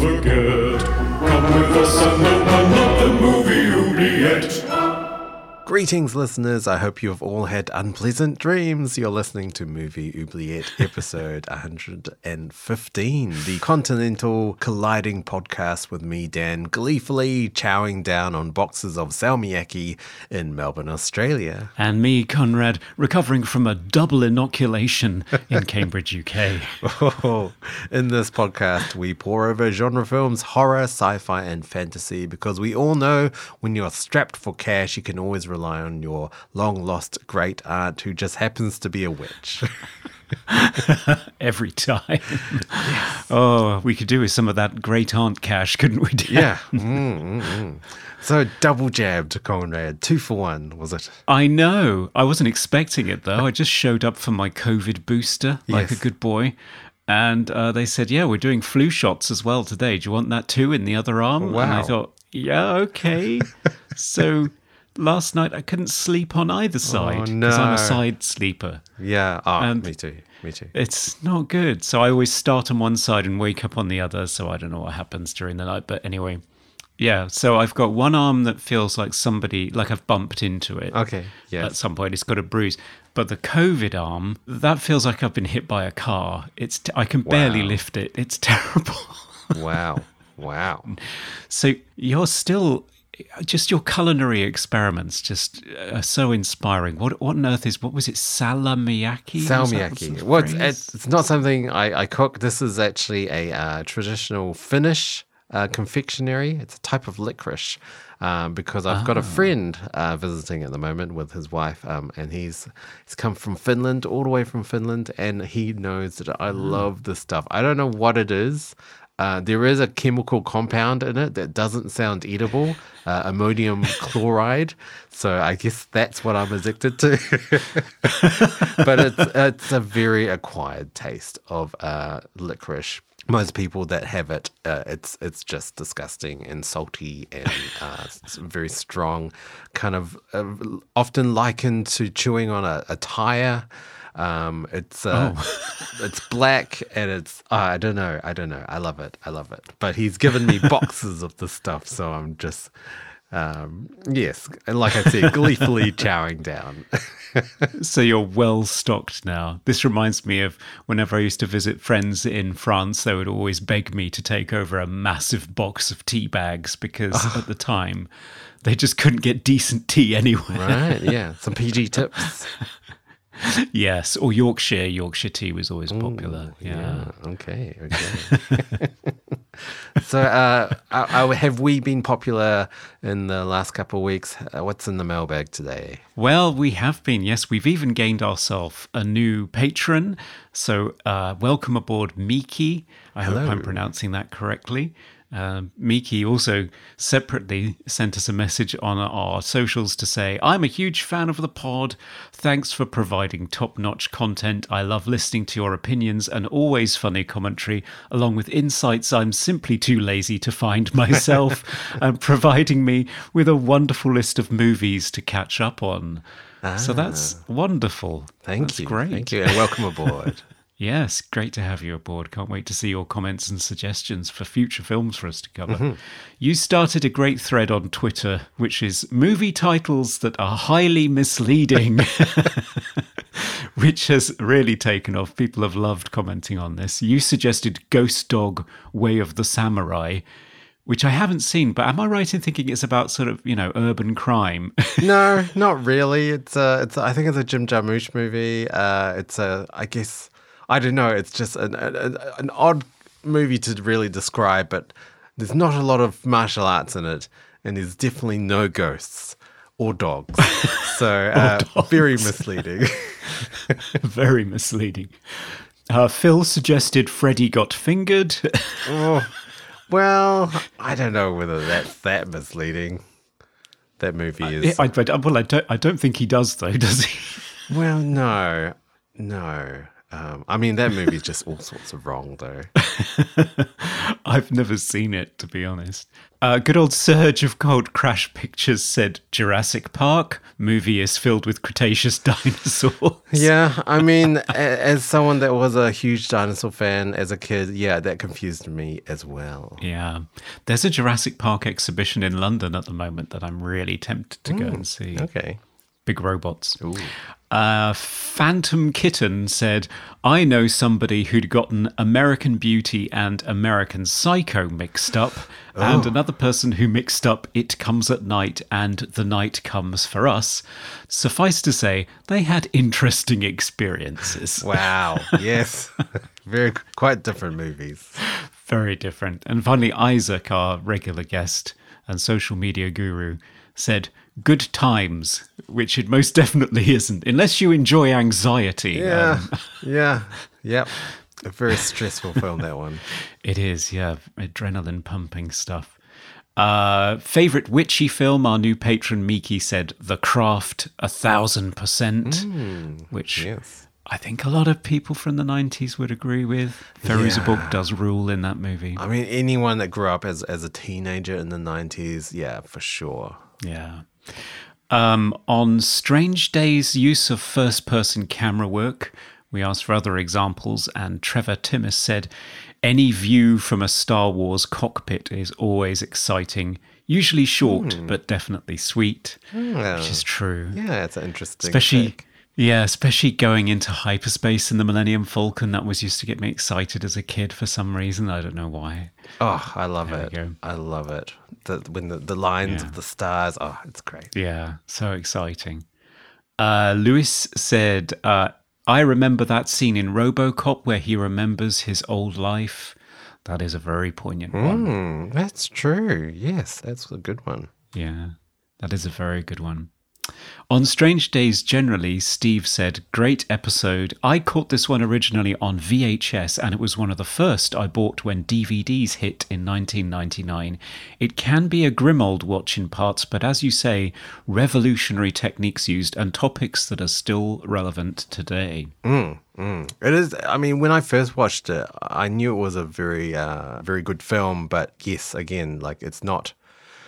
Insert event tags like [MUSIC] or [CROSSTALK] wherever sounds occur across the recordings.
forget. Come with us and Greetings, listeners. I hope you have all had unpleasant dreams. You're listening to Movie Oubliette [LAUGHS] episode 115, the continental colliding podcast with me, Dan, gleefully chowing down on boxes of salmiakki in Melbourne, Australia. And me, Conrad, recovering from a double inoculation in [LAUGHS] Cambridge, UK. Oh, in this podcast, we pour over genre films, horror, sci fi, and fantasy because we all know when you're strapped for cash, you can always rely on your long lost great aunt who just happens to be a witch. [LAUGHS] Every time. Yes. Oh, we could do with some of that great aunt cash, couldn't we? Dan? Yeah. Mm, mm, mm. So double jabbed, Conrad. Two for one, was it? I know. I wasn't expecting it though. I just showed up for my COVID booster like Yes. a good boy. And uh, they said, yeah, we're doing flu shots as well today. Do you want that too in the other arm? And I thought, yeah, okay. [LAUGHS] so last night I couldn't sleep on either oh, side because I'm a side sleeper. Yeah. Oh, And- me too. Me too. It's not good. So I always start on one side and wake up on the other. So I don't know what happens during the night. But anyway, yeah. So I've got one arm that feels like somebody, like I've bumped into it. Okay, Yeah. At some point, it's got a bruise. But the COVID arm, that feels like I've been hit by a car. It's t- I can barely lift it. It's [LAUGHS] terrible. Wow. Wow. so you're still. Just your culinary experiments just are so inspiring. What what on earth is what was it salamiakki? Was that Salmiakki. the Well, it's, it's, not something I, I cook. This is actually a uh, traditional Finnish uh, confectionery. It's a type of licorice. Um, because I've got a friend uh, visiting at the moment with his wife, um, and he's he's come from Finland, all the way from Finland, and he knows that I love this stuff. I don't know what it is. Uh, there is a chemical compound in it that doesn't sound edible, uh, ammonium chloride. So I guess that's what I'm addicted to. [LAUGHS] but it's it's a very acquired taste of uh, licorice. Most people that have it, uh, it's it's just disgusting and salty and uh, very strong, kind of often likened to chewing on a, a tire. Um, it's uh, [LAUGHS] it's black and it's uh, I don't know I don't know I love it I love it. But he's given me [LAUGHS] boxes of the stuff, so I'm just um, yes, and like I said, gleefully [LAUGHS] chowing down. So you're well stocked now. This reminds me of whenever I used to visit friends in France, they would always beg me to take over a massive box of tea bags because at the time they just couldn't get decent tea anywhere. right? Yeah, some PG tips. Yes, or Yorkshire. Yorkshire tea was always popular. Yeah. Okay. Okay. [LAUGHS] so, uh, uh, uh, have we been popular in the last couple of weeks? Uh, what's in the mailbag today? Well, we have been. Yes, we've even gained ourselves a new patron. So, uh, welcome aboard, Miki. I hope I'm pronouncing that correctly. Um, Miki also separately sent us a message on our socials to say, I'm a huge fan of the pod. Thanks for providing top notch content. I love listening to your opinions and always funny commentary, along with insights I'm simply too lazy to find [LAUGHS] myself, and providing me with a wonderful list of movies to catch up on. So that's wonderful. Thank That's you. Great. Thank you. And welcome aboard. [LAUGHS] Yes, great to have you aboard. Can't wait to see your comments and suggestions for future films for us to cover. You started a great thread on Twitter, which is movie titles that are highly misleading, [LAUGHS] which has really taken off. People have loved commenting on this. You suggested Ghost Dog Way of the Samurai. Which I haven't seen, but am I right in thinking it's about sort of, you know, urban crime? [LAUGHS] no, not really. It's a, it's. A, I think it's a Jim Jarmusch movie. Uh, it's a. I guess I don't know. It's just an an, an odd movie to really describe, but there's not a lot of martial arts in it, and there's definitely no ghosts or dogs. [LAUGHS] So uh, very misleading. [LAUGHS] Very misleading. Uh, Phil suggested Freddy got fingered. [LAUGHS] oh, Well, I don't know whether that's that misleading. That movie is. I, I, well, I don't. I don't think he does, though, does he? Well, no, no. Um, I mean, that movie's just all sorts of wrong, though. [LAUGHS] I've never seen it, to be honest. Uh, good old Serge of Cold Crash Pictures said Jurassic Park movie is filled with Cretaceous [LAUGHS] dinosaurs. Yeah, I [LAUGHS] mean, a- as someone that was a huge dinosaur fan as a kid, yeah, that confused me as well. Yeah. There's a Jurassic Park exhibition in London at the moment that I'm really tempted to go and see. Okay. Big robots. Uh, Phantom Kitten said, I know somebody who'd gotten American Beauty and American Psycho mixed up, and another person who mixed up It Comes at Night and The Night Comes for Us. Suffice to say, they had interesting experiences. Wow. [LAUGHS] yes. [LAUGHS] Very quite different movies. Very different. And finally, Isaac, our regular guest and social media guru, said, Good times, which it most [LAUGHS] definitely isn't, unless you enjoy anxiety. Yeah. Um, [LAUGHS] yeah. Yep. A very stressful film, that one. [LAUGHS] it is, yeah, adrenaline pumping stuff. Uh, favorite witchy film? Our new patron Miki said, The Craft, a thousand percent, which Yes. I think a lot of people from the 90s would agree with. Fairuza Balk does rule in that movie. I mean, anyone that grew up as, as a teenager in the 90s, yeah, for sure. Yeah. Um, on Strange Days' use of first person camera work, we asked for other examples, and Trevor Timmis said, Any view from a Star Wars cockpit is always exciting, usually short, but definitely sweet, which is true. Yeah, it's interesting. Especially. take. Yeah, especially going into hyperspace in the Millennium Falcon. That was used to get me excited as a kid for some reason. I don't know why. Oh, I love There it. I love it. The, when the, the lines Yeah. of the stars, oh, it's great. Yeah, so exciting. Uh, Lewis said, uh, I remember that scene in Robocop where he remembers his old life. That is a very poignant one. Mm, that's true. Yes, that's a good one. Yeah, that is a very good one. On Strange Days generally, Steve said, Great episode. I caught this one originally on VHS and it was one of the first I bought when DVDs hit in 1999. It can be a grim old watch in parts, but as you say, revolutionary techniques used and topics that are still relevant today. It is. I mean, when I first watched it, I knew it was a very, uh, very good film. But yes, again, like it's not,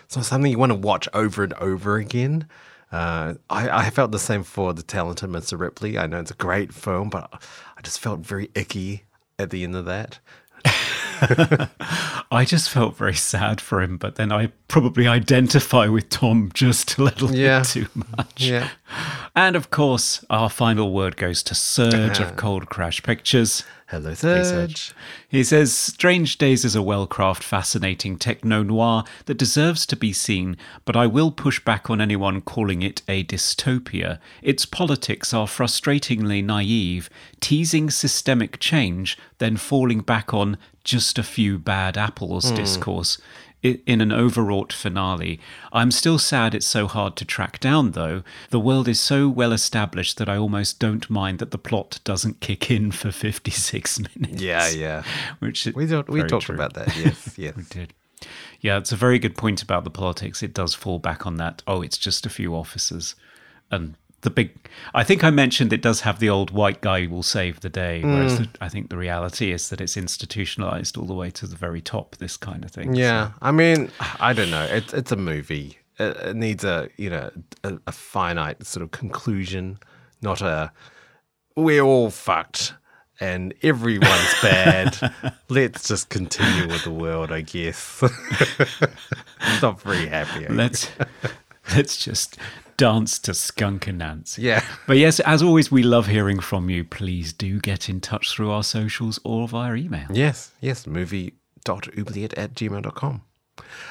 it's not something you want to watch over and over again. Uh, I, I felt the same for the talented Mr. Ripley. I know it's a great film, but I just felt very icky at the end of that. [LAUGHS] I just felt very sad for him, but then I probably identify with Tom just a little Yeah. bit too much. Yeah. And of course, our final word goes to Serge of uh-huh. Cold Crash Pictures. Hello, Serge. He says, Strange Days is a well crafted, fascinating techno noir that deserves to be seen, but I will push back on anyone calling it a dystopia. Its politics are frustratingly naive, teasing systemic change, then falling back on just a few bad apples hmm. discourse in an overwrought finale. I'm still sad it's so hard to track down, though. The world is so well established that I almost don't mind that the plot doesn't kick in for 56 [LAUGHS] minutes. Yeah, yeah. Which We talked. We talked true. about that. Yes, [LAUGHS] yes. We did. Yeah, it's a very good point about the politics. It does fall back on that. Oh, it's just a few officers, and the big. I think I mentioned it does have the old white guy will save the day, whereas Mm. the, I think the reality is that it's institutionalized all the way to the very top. This kind of thing. Yeah, I mean, I don't know. It's it's a movie. It, it needs a you know a, a finite sort of conclusion, not a we're all fucked and everyone's bad. [LAUGHS] Let's just continue with the world, I guess. [LAUGHS] not very happy. Let's let's just dance to Skunk Anansie. Yeah. But yes, as always, we love hearing from you. Please do get in touch through our socials or via email. Yes, yes, movie.oubliette at gmail.com.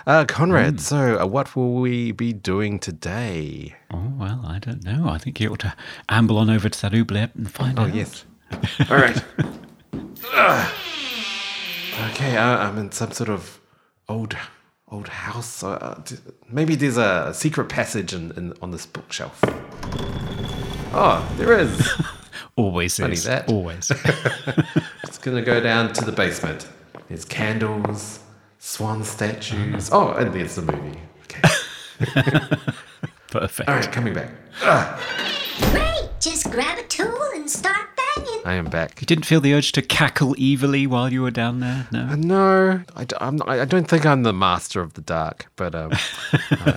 Uh, Conrad, so uh, what will we be doing today? Oh, well, I don't know. I think you ought to amble on over to that oubliette and find Oh, out. yes. All right. [LAUGHS] Okay, uh, I'm in some sort of old old house. Uh, maybe there's a secret passage in, in, on this bookshelf. Oh, there is. [LAUGHS] Always Funny is. that. Always. [LAUGHS] it's going to go down to the basement. There's candles, swan statues. [LAUGHS] Oh, and there's the movie. Okay. Perfect. All right, coming back. Great! Just grab a tool and start banging. I am back. You didn't feel the urge to cackle evilly while you were down there? No. Uh, No, I, d- I'm not- I don't think I'm the master of the dark, but um, [LAUGHS]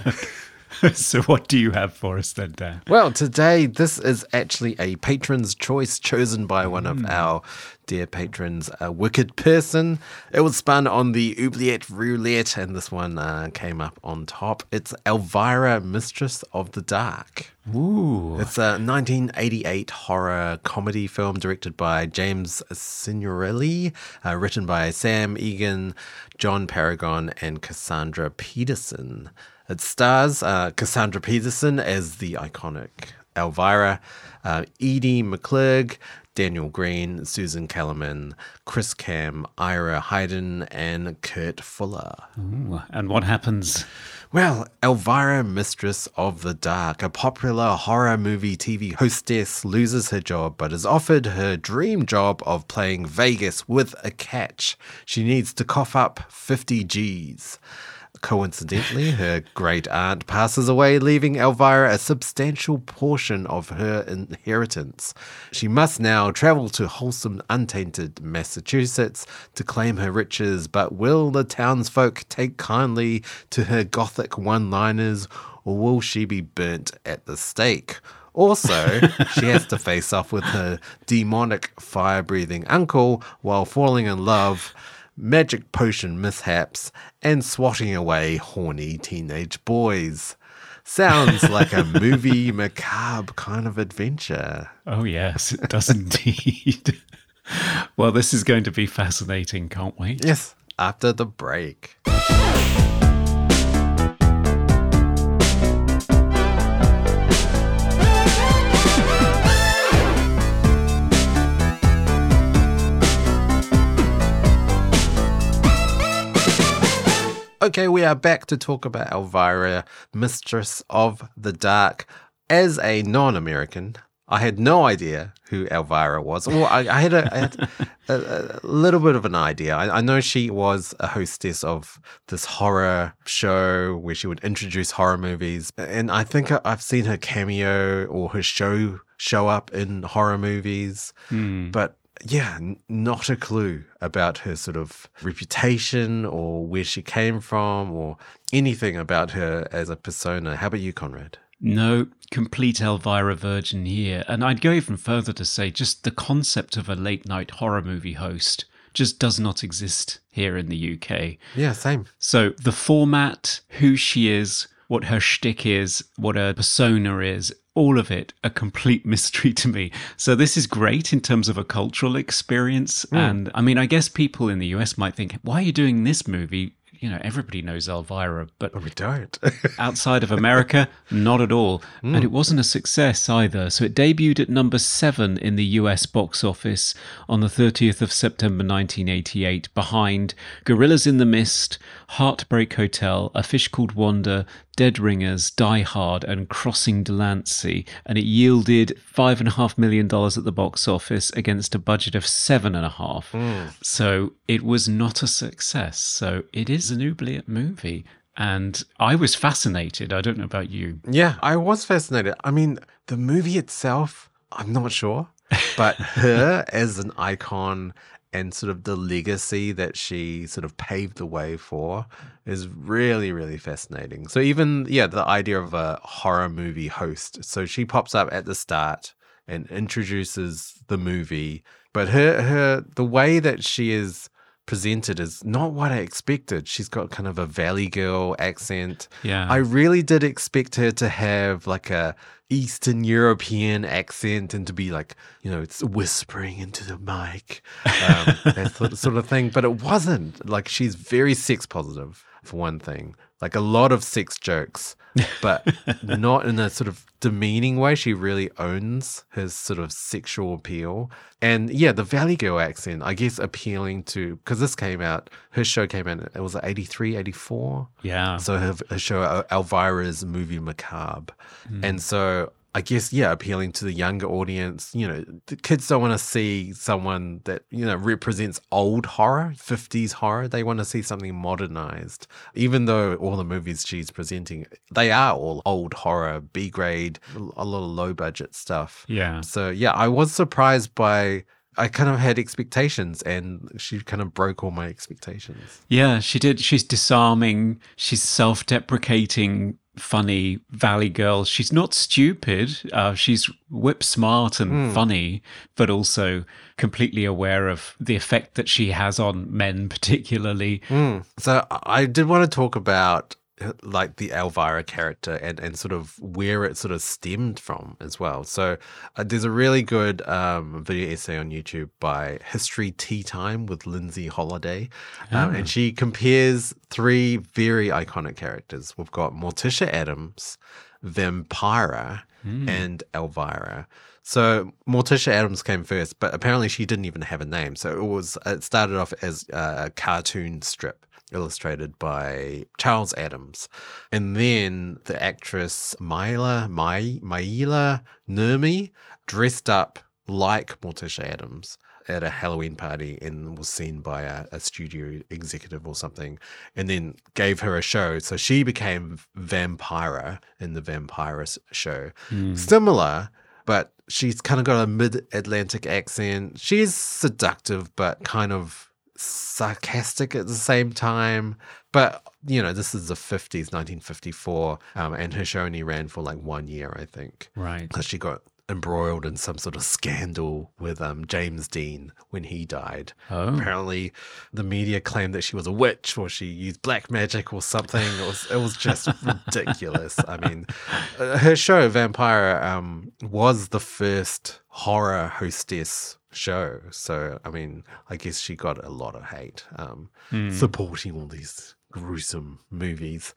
[LAUGHS] so, what do you have for us then, Dan? well, today this is actually a patron's choice chosen by one of our dear patrons, a wicked person. It was spun on the oubliette roulette, and this one uh, came up on top. It's Elvira, Mistress of the Dark. Ooh. It's a 1988 horror comedy film directed by James Signorelli, uh, written by Sam Egan, John Paragon, and Cassandra Peterson. It stars uh, Cassandra Peterson as the iconic Elvira, uh, Edie McClurg, Daniel Greene, Susan Kellermann, Kris Kamm, Ira Heiden, and Kurt Fuller. Ooh. And what happens? Well, Elvira, Mistress of the Dark, a popular horror movie TV hostess, loses her job but is offered her dream job of playing Vegas with a catch. She needs to cough up 50 G's. Coincidentally, her great aunt passes away, leaving Elvira a substantial portion of her inheritance. She must now travel to wholesome, untainted Massachusetts to claim her riches, but will the townsfolk take kindly to her gothic one liners, or will she be burnt at the stake? Also, she has to face off with her demonic fire breathing uncle while falling in love magic potion mishaps, and swatting away horny teenage boys. Sounds like a movie [LAUGHS] macabre kind of adventure. Oh, yes, it does indeed. well, this is going to be fascinating, can't wait. Yes, after the break. Okay, we are back to talk about Elvira, Mistress of the Dark. As a non American, I had no idea who Elvira was. Well, I, I had, a, I had a, a little bit of an idea. I, I know she was a hostess of this horror show where she would introduce horror movies. And I think I've seen her cameo or her show show up in horror movies. Hmm. But yeah, n- not a clue about her sort of reputation or where she came from or anything about her as a persona. How about you, Conrad? No, complete Elvira virgin here. And I'd go even further to say just the concept of a late night horror movie host just does not exist here in the UK. Yeah, same. So the format, who she is, what her shtick is, what her persona is, all of it a complete [LAUGHS] mystery to me. So this is great in terms of a cultural experience. Hmm. And I mean, I guess people in the US might think, why are you doing this movie? You know, everybody knows Elvira, but We don't. [LAUGHS] outside of America, not at all. Hmm. And it wasn't a success either. So it debuted at number seven in the US box office on the 30th of September 1988, behind Gorillas in the Mist, Heartbreak Hotel, A Fish Called Wanda, Dead Ringers, Die Hard, and Crossing Delancey. And it yielded $5.5 million at the box office against a budget of $7.5. Hmm. So it was not a success. So it is an oubliette movie. And I was fascinated. I don't know about you. yeah, I was fascinated. I mean, the movie itself, I'm not sure, but [LAUGHS] her as an icon and sort of the legacy that she sort of paved the way for is really, really fascinating. So, even, yeah, the idea of a horror movie host. So, she pops up at the start and introduces the movie, but her, her, the way that she is presented is not what I expected. She's got kind of a Valley Girl accent. Yeah. I really did expect her to have like a Eastern European accent and to be like, you know, it's whispering into the mic, um, that sort- sort of thing. But it wasn't. Like she's very sex positive for one thing. Like a lot of sex jokes, but [LAUGHS] not in a sort of demeaning way. She really owns his sort of sexual appeal. And yeah, the Valley Girl accent, I guess, appealing to, because this came out, her show came out, it was 83, 84. Yeah. So her, her show El- Elvira's movie Macabre, hmm. and so I guess, yeah, appealing to the younger audience. You know, the kids don't want to see someone that, you know, represents old horror, 50s horror. They want to see something modernized. Even though all the movies she's presenting, they are all old horror, B grade, a lot of low budget stuff. Yeah. So, yeah, I was surprised by. I kind of had expectations and she kind of broke all my expectations. Yeah, she did. She's disarming, she's self deprecating, funny Valley girl. She's not stupid. Uh, she's whip smart and funny, but also completely aware of the effect that she has on men, particularly. So I did want to talk about like the Elvira character and, and sort of where it sort of stemmed from as well. So uh, there's a really good um, video essay on YouTube by History Tea Time with Lindsay Holiday. Um, and she compares three very iconic characters. We've got Morticia Addams, Vampira, and Elvira. So Morticia Addams came first, but apparently she didn't even have a name. So it was it started off as a cartoon strip illustrated by Charles Addams. And then the actress Myla, My, Maila Nurmi dressed up like Morticia Addams at a Halloween party and was seen by a, a studio executive or something, and then gave her a show. So she became Vampira in the Vampira's show. Hmm. Similar, but she's kind of got a mid Atlantic accent. She's seductive, but kind of sarcastic at the same time. But, you know, this is the 50s, 1954, um, and her show only ran for like one year, I think. Right. Because she got embroiled in some sort of scandal with um, James Dean when he died. Oh. Apparently, the media claimed that she was a witch or she used black magic or something. It was it was just [LAUGHS] ridiculous. I mean, uh, her show Vampira um, was the first horror hostess show. So I mean, I guess she got a lot of hate um, supporting all these gruesome movies.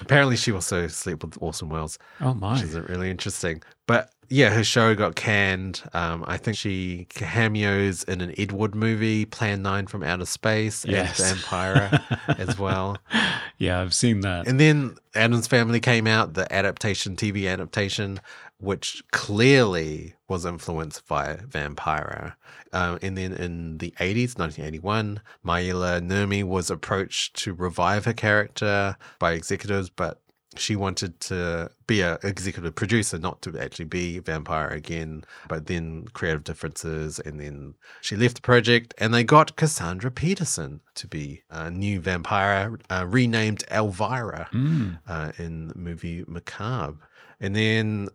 Apparently, she also slept with Orson Welles Oh, my. which is really interesting. But yeah, her show got canned. Um, I think she cameos in an Ed Wood movie, Plan 9 from Outer Space, Yes. and Vampira as [LAUGHS] well. Yeah, I've seen that. And then Addams Family came out, the adaptation, TV adaptation, which clearly was influenced by Vampira. Um, and then in the 80s, 1981, Maila Nurmi was approached to revive her character by executives, but she wanted to be a executive producer, not to actually be Vampira again. But then creative differences, and then she left the project, and they got Cassandra Peterson to be a new Vampira, uh, renamed Elvira uh, in the movie Macabre. And then,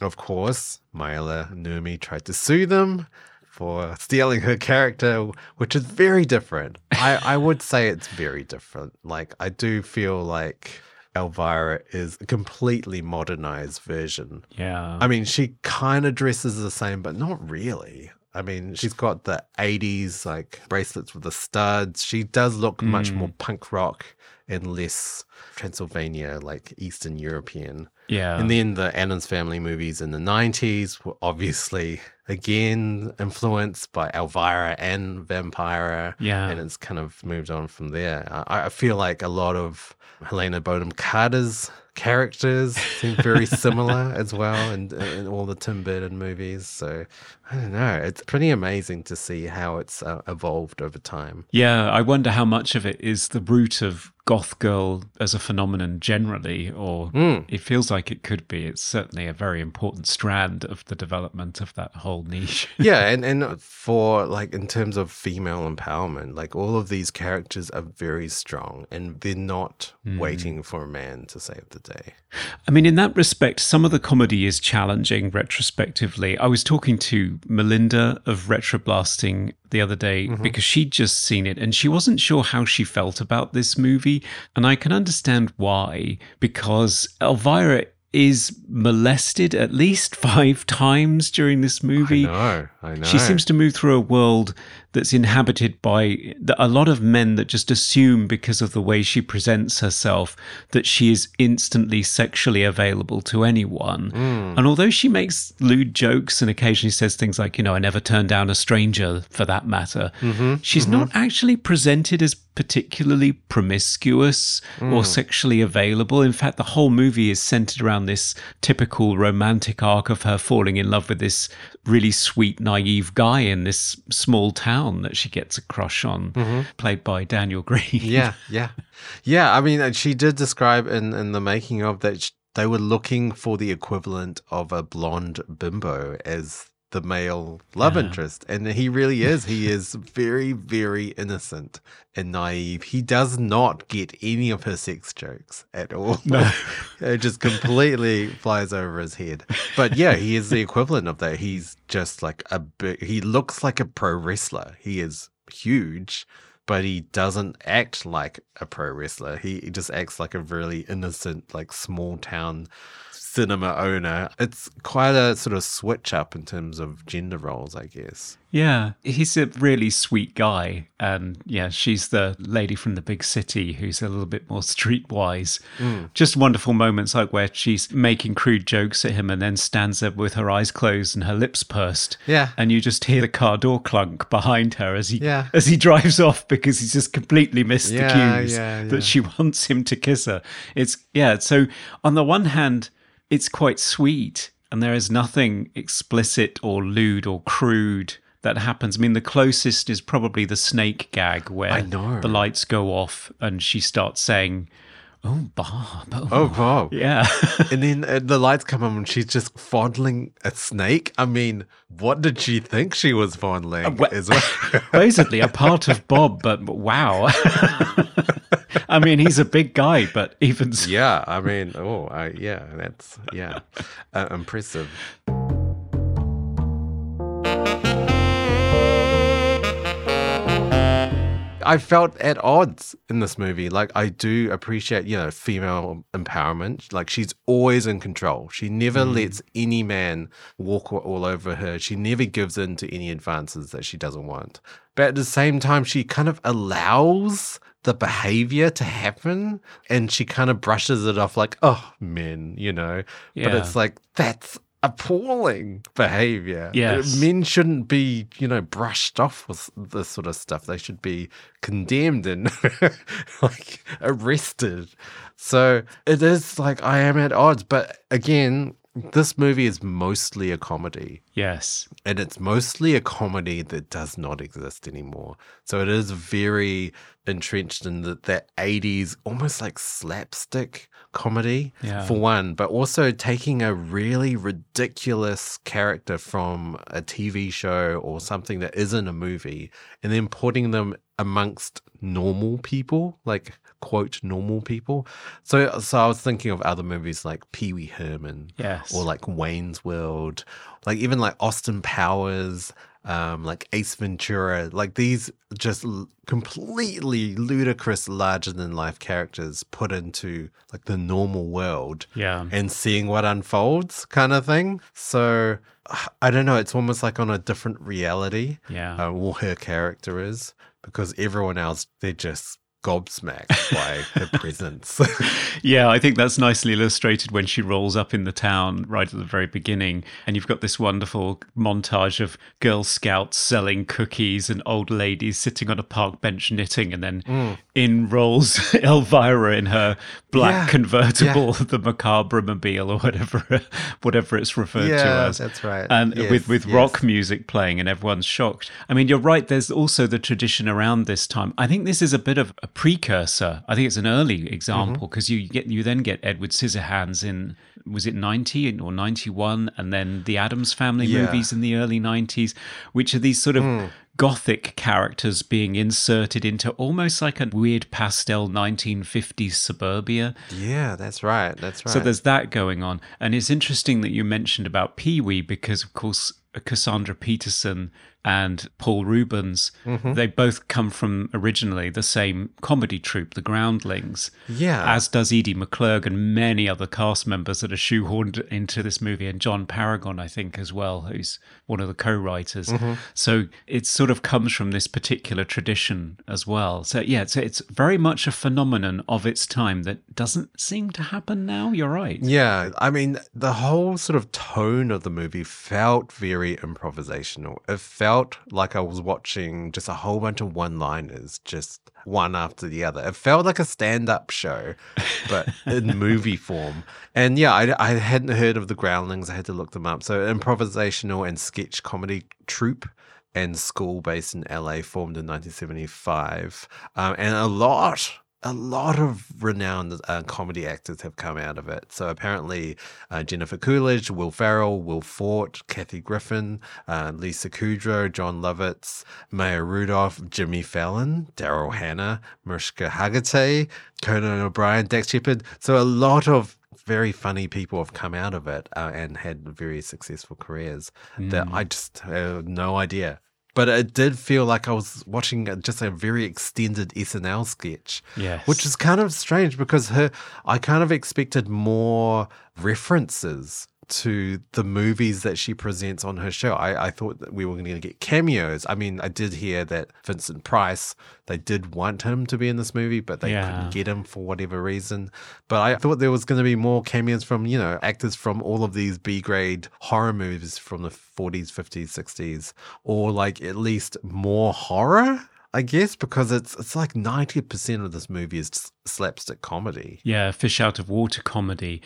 of course, Maila Nurmi tried to sue them for stealing her character, which is very different. I, I would [LAUGHS] say it's very different. Like, I do feel like Elvira is a completely modernized version. Yeah. I mean, she kind of dresses the same, but not really. I mean, she's got the 80s like bracelets with the studs. She does look much mm. more punk rock and less Transylvania, like Eastern European. Yeah. And then the Addams Family movies in the 90s were obviously again influenced by Elvira and Vampira. Yeah. And it's kind of moved on from there. I, I feel like a lot of Helena Bonham Carter's characters seem very [LAUGHS] similar as well in, in all the Tim Burton movies. So I don't know. It's pretty amazing to see how it's uh, evolved over time. Yeah, I wonder how much of it is the root of goth girl as a phenomenon generally, or hmm. it feels like it could be. It's certainly a very important strand of the development of that whole niche. [LAUGHS] yeah and and for like in terms of female empowerment like all of these characters are very strong and they're not hmm. waiting for a man to save the day I mean, in that respect, some of the comedy is challenging retrospectively. I was talking to Melinda of Retroblasting the other day mm-hmm. because she'd just seen it and she wasn't sure how she felt about this movie. And I can understand why, because Elvira is molested at least [LAUGHS] five times during this movie. no i know She seems to move through a world that's inhabited by a lot of men that just assume because of the way she presents herself that she is instantly sexually available to anyone. Hmm. And although she makes lewd jokes and occasionally says things like, you know, I never turn down a stranger for that matter, mm-hmm. she's not mm-hmm. actually presented as particularly promiscuous or hmm. sexually available. In fact, the whole movie is centered around this typical romantic arc of her falling in love with this really sweet, naive guy in this small town that she gets a crush on, mm-hmm. played by Daniel Greene. Yeah, [LAUGHS] yeah, yeah. I mean, she did describe in in the making of that sh- they were looking for the equivalent of a blonde bimbo as the male love uh-huh. interest, and he really is. He is very, very innocent and naive. He does not get any of her sex jokes at all. No, [LAUGHS] it just completely flies over his head. But yeah, he is the equivalent of that. He's just like a big. He looks like a pro wrestler. He is huge but he doesn't act like a pro wrestler. He just acts like a really innocent, like small town cinema owner. It's quite a sort of switch up in terms of gender roles, I guess. Yeah, he's a really sweet guy. And yeah, she's the lady from the big city who's a little bit more [LAUGHS] streetwise. Mm. Just wonderful moments like where she's making crude jokes at him and then stands there with her eyes closed and her lips pursed. Yeah. And you just hear the car door clunk behind her as he Yeah. as he drives [LAUGHS] off because he's just completely missed Yeah, the cues yeah. that she [LAUGHS] wants him to kiss her. It's yeah, so on the one hand, it's quite sweet and there is nothing explicit or lewd or crude that happens. I mean, the closest is probably the snake gag where the lights go off and she starts saying, "Oh, Bob." Oh, Oh, wow. yeah. [LAUGHS] and then uh, the lights come on and she's just fondling a snake. I mean, what did she think she was fondling well- as well? [LAUGHS] Basically, a part of Bob, but wow. [LAUGHS] I mean, he's a big guy, but even so, yeah, I mean, oh, I, yeah, that's, yeah, uh, impressive. I felt at odds in this movie. Like, I do appreciate, you know, female empowerment. Like, she's always in control. She never mm. lets any man walk all over her. She never gives in to any advances that she doesn't want. But at the same time, she kind of allows the behavior to happen and she kind of brushes it off like, oh, men, you know? Yeah. But it's like, that's appalling behavior. Yes. Men shouldn't be, you know, brushed off with this sort of stuff. They should be condemned and [LAUGHS] like arrested. So it is like I am at odds. But again, this movie is mostly a comedy. yes. And it's mostly a comedy that does not exist anymore. So it is very entrenched in the, that 80s, almost like slapstick comedy, Yeah. for one, but also taking a really ridiculous character from a TV show or something that isn't a movie and then putting them amongst normal people, like quote normal people. So so I was thinking of other movies like Pee Wee Herman Yes. or like Wayne's World, like even like Austin Powers, um, like Ace Ventura, like these just l- completely ludicrous, larger than life characters put into like the normal world Yeah. and seeing what unfolds kind of thing. So I don't know, it's almost like on a different reality. Yeah. Uh, well, her character is because everyone else, they're just gobsmacked by her [LAUGHS] presence. [LAUGHS] Yeah, I think that's nicely illustrated when she rolls up in the town right at the very beginning. And you've got this wonderful montage of Girl Scouts selling cookies and old ladies sitting on a park bench knitting. And then in rolls [LAUGHS] Elvira in her black Mm. Yeah, convertible, the macabre mobile or whatever, whatever it's referred to as. that's right. And Yes, with, with yes. rock music playing and everyone's shocked. I mean, you're right. There's also the tradition around this time. I think this is a bit of a precursor. I think it's an early mm-hmm. example because you get you then get Edward Scissorhands in was it 90 or 91 and then the Addams Family Yeah. movies in the early 90s which are these sort of hmm. gothic characters being inserted into almost like a weird pastel 1950s suburbia yeah, that's right. That's right. so there's that going on. And it's interesting that you mentioned about Pee Wee because, of course, Cassandra Peterson and Paul Reubens, Mm-hmm. they both come from originally the same comedy troupe, The Groundlings. Yeah. As does Edie McClurg and many other cast members that are shoehorned into this movie, and John Paragon, I think, as well, who's one of the co writers. Mm-hmm. So it sort of comes from this particular tradition as well. So, yeah, it's, it's very much a phenomenon of its time that doesn't seem to happen now. You're right. Yeah, I mean, the whole sort of tone of the movie felt very improvisational. It felt felt like I was watching just a whole bunch of one liners, just one after the other. It felt like a stand up show, but [LAUGHS] in movie form. And yeah, I, I hadn't heard of the Groundlings. I had to look them up. So, improvisational and sketch comedy troupe and school based in LA formed in 1975. Um, and a lot a lot of renowned uh, comedy actors have come out of it. So apparently, uh, Jennifer Coolidge, Will Ferrell, Will Forte, Kathy Griffin, uh, Lisa Kudrow, Jon Lovitz, Maya Rudolph, Jimmy Fallon, Daryl Hannah, Mariska Hargitay, Conan O'Brien, Dax Shepard. So a lot of very funny people have come out of it uh, and had very successful careers that I just have no idea. But it did feel like I was watching just a very extended SNL sketch. Yes. Which is kind of strange because her I kind of expected more references to the movies that she presents on her show. I, I thought that we were going to get cameos. I mean, I did hear that Vincent Price, they did want him to be in this movie, but they Yeah. couldn't get him for whatever reason. But I thought there was going to be more cameos from, you know, actors from all of these B grade horror movies from the 40s, 50s, 60s, or like at least more horror. I guess because it's it's like ninety percent of this movie is slapstick comedy. Yeah, fish out of water comedy.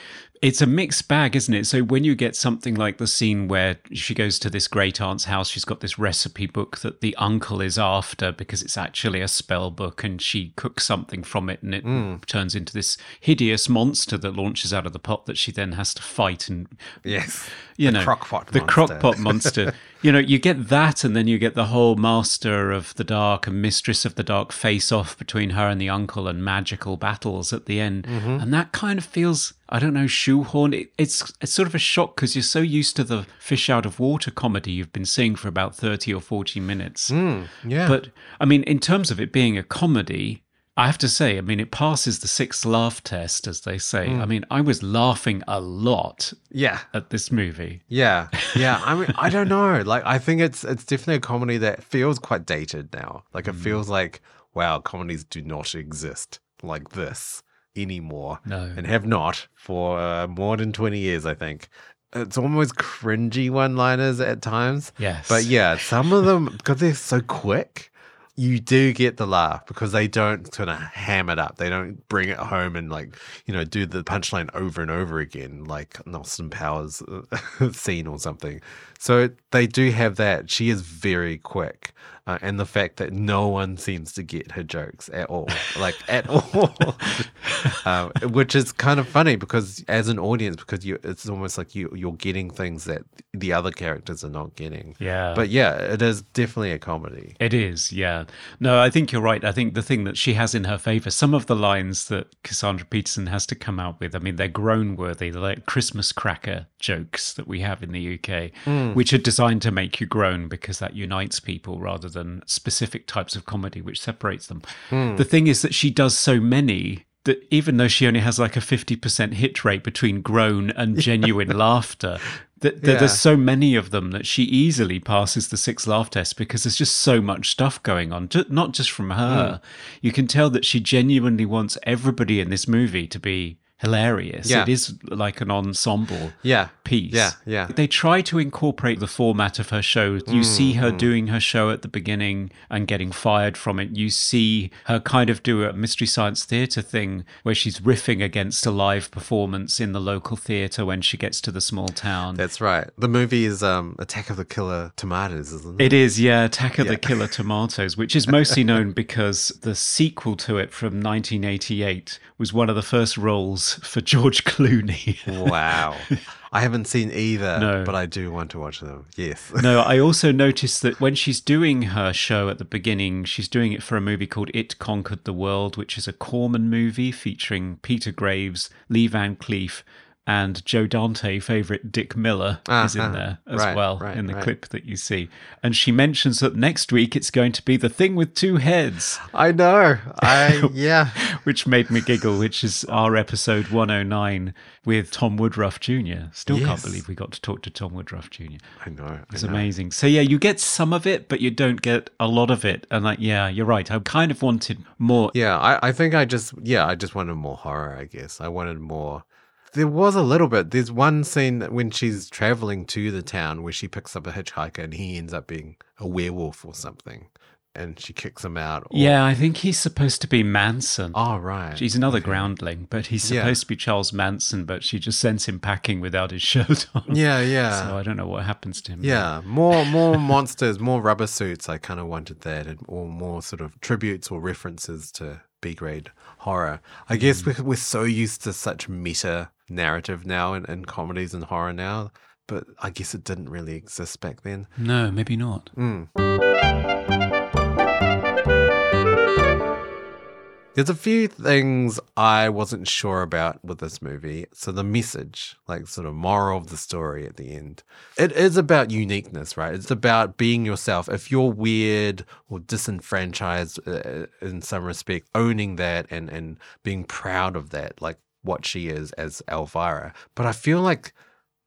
It's a mixed bag, isn't it? So when you get something like the scene where she goes to this great aunt's house, she's got this recipe book that the uncle is after because it's actually a spell book, and she cooks something from it, and it turns into this hideous monster that launches out of the pot that she then has to fight and Yes, [LAUGHS] you The know crockpot the monster. crockpot [LAUGHS] monster you know you get that and then you get the whole master of the dark and mistress of the dark face off between her and the uncle and magical battles at the end Mm-hmm. and that kind of feels i don't know shoehorn. it, it's it's sort of a shock because you're so used to the fish out of water comedy you've been seeing for about 30 or 40 minutes Mm, yeah, but I mean, in terms of it being a comedy, I have to say, I mean, it passes the sixth laugh test, as they say. Mm. I mean, I was laughing a lot yeah, at this movie. yeah, yeah. I mean, I don't [LAUGHS] know. Like, I think it's it's definitely a comedy that feels quite dated now. Like, it feels like wow, comedies do not exist like this anymore, No. and have not for uh, more than twenty years. I think. It's almost cringy one-liners at times. Yes. But yeah, some of them [LAUGHS] because they're so quick, you do get the laugh because they don't kind of ham it up. They don't bring it home and like you know do the punchline over and over again like an Austin Powers uh, [LAUGHS] scene or something. So they do have that. She is very quick. Uh, and the fact that no one seems to get her jokes at all, like at all, um, [LAUGHS] which is kind of funny because as an audience, because you, it's almost like you you're getting things that the other characters are not getting. Yeah. But yeah, it is definitely a comedy. It is, yeah. No, I think you're right. I think the thing that she has in her favor, some of the lines that Cassandra Peterson has to come out with, I mean, they're groan worthy. They're like Christmas cracker jokes that we have in the UK, which are designed to make you groan because that unites people rather than specific types of comedy, which separates them. Hmm. The thing is that she does so many. That even though she only has like a 50% hit rate between groan and [LAUGHS] genuine laughter, that, Yeah. there's so many of them that she easily passes the six laugh test because there's just so much stuff going on not just from her hmm. you can tell that she genuinely wants everybody in this movie to be hilarious Yeah. it is like an ensemble Yeah. piece Yeah, yeah. they try to incorporate the format of her show you see her doing her show at the beginning and getting fired from it you see her kind of do a mystery science theater thing where she's riffing against a live performance in the local theater when she gets to the small town That's right. The movie is um, Attack of the Killer Tomatoes, isn't it? It is, yeah, Attack of the [LAUGHS] Killer Tomatoes, which is mostly known because the sequel to it from 1988 was one of the first roles for George Clooney. Wow. I haven't seen either, No. but I do want to watch them. Yes. no, I also noticed that when she's doing her show at the beginning, she's doing it for a movie called It Conquered the World, which is a Corman movie featuring Peter Graves, Lee Van Cleef, and Joe Dante, favorite Dick Miller, is in Ah, there as right, well right, in the right. clip that you see. And she mentions that next week it's going to be the thing with two heads. I know. I [LAUGHS] yeah. which made me giggle, which is our episode 109 with Tom Woodruff Jr. Still can't believe we got to talk to Tom Woodruff Jr. I know. It's I know. amazing. So yeah, you get some of it, but you don't get a lot of it. And like, yeah, you're right. I kind of wanted more. Yeah, I, I think I just yeah, I just wanted more horror, I guess. I wanted more There was a little bit. There's one scene when she's traveling to the town where she picks up a hitchhiker and he ends up being a werewolf or something. And she kicks him out. or- Yeah, I think he's supposed to be Manson. Oh, right. He's another groundling, but he's Yeah. supposed to be Charles Manson, but she just sends him packing without his [LAUGHS] shirt on. Yeah, yeah. So I don't know what happens to him. Yeah, more more [LAUGHS] monsters, more rubber suits. I kind of wanted that, or more sort of tributes or references to B grade horror. I guess mm. we're, we're so used to such meta narrative now in, in comedies and horror now, but I guess it didn't really exist back then. No, maybe not. Mm. There's a few things I wasn't sure about with this movie. So the message, like sort of moral of the story at the end, it is about uniqueness, right? It's about being yourself. If you're weird or disenfranchised uh, in some respect, owning that and and being proud of that, like what she is as Elvira. But I feel like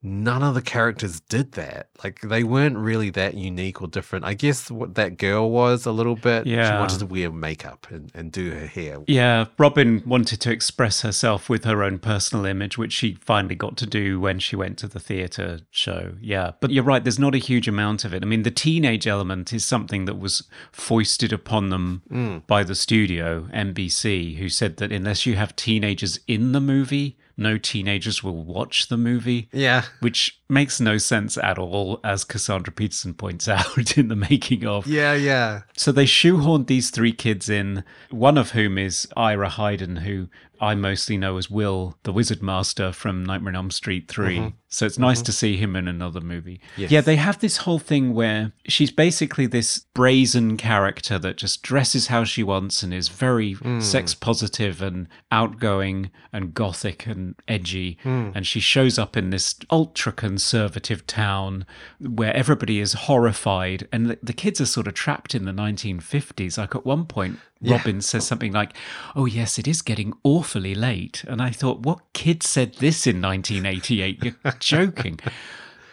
none of the characters did that. Like they weren't really that unique or different. I guess what that girl was a little bit. Yeah. She wanted to wear makeup and, and do her hair. Yeah, Robin wanted to express herself with her own personal image, which she finally got to do when she went to the theatre show. Yeah, but you're right, there's not a huge amount of it. I mean, the teenage element is something that was foisted upon them mm. by the studio, NBC, who said that unless you have teenagers in the movie, no teenagers will watch the movie. Yeah. Which makes no sense at all, as Cassandra Peterson points [LAUGHS] out in the making of. Yeah, yeah. So they shoehorned these three kids in, one of whom is Ira Heiden, who I mostly know as Will, the Wizard Master from Nightmare on Elm Street 3. Mm-hmm. So it's nice mm-hmm. to see him in another movie. Yes. Yeah, they have this whole thing where she's basically this brazen character that just dresses how she wants and is very mm. sex positive and outgoing and gothic and edgy. Mm. And she shows up in this ultra conservative town where everybody is horrified and the, the kids are sort of trapped in the 1950s. Like at one point, Robin says something like, Oh, yes, it is getting awfully late. And I thought, What kid said this in 1988? You're [LAUGHS] joking.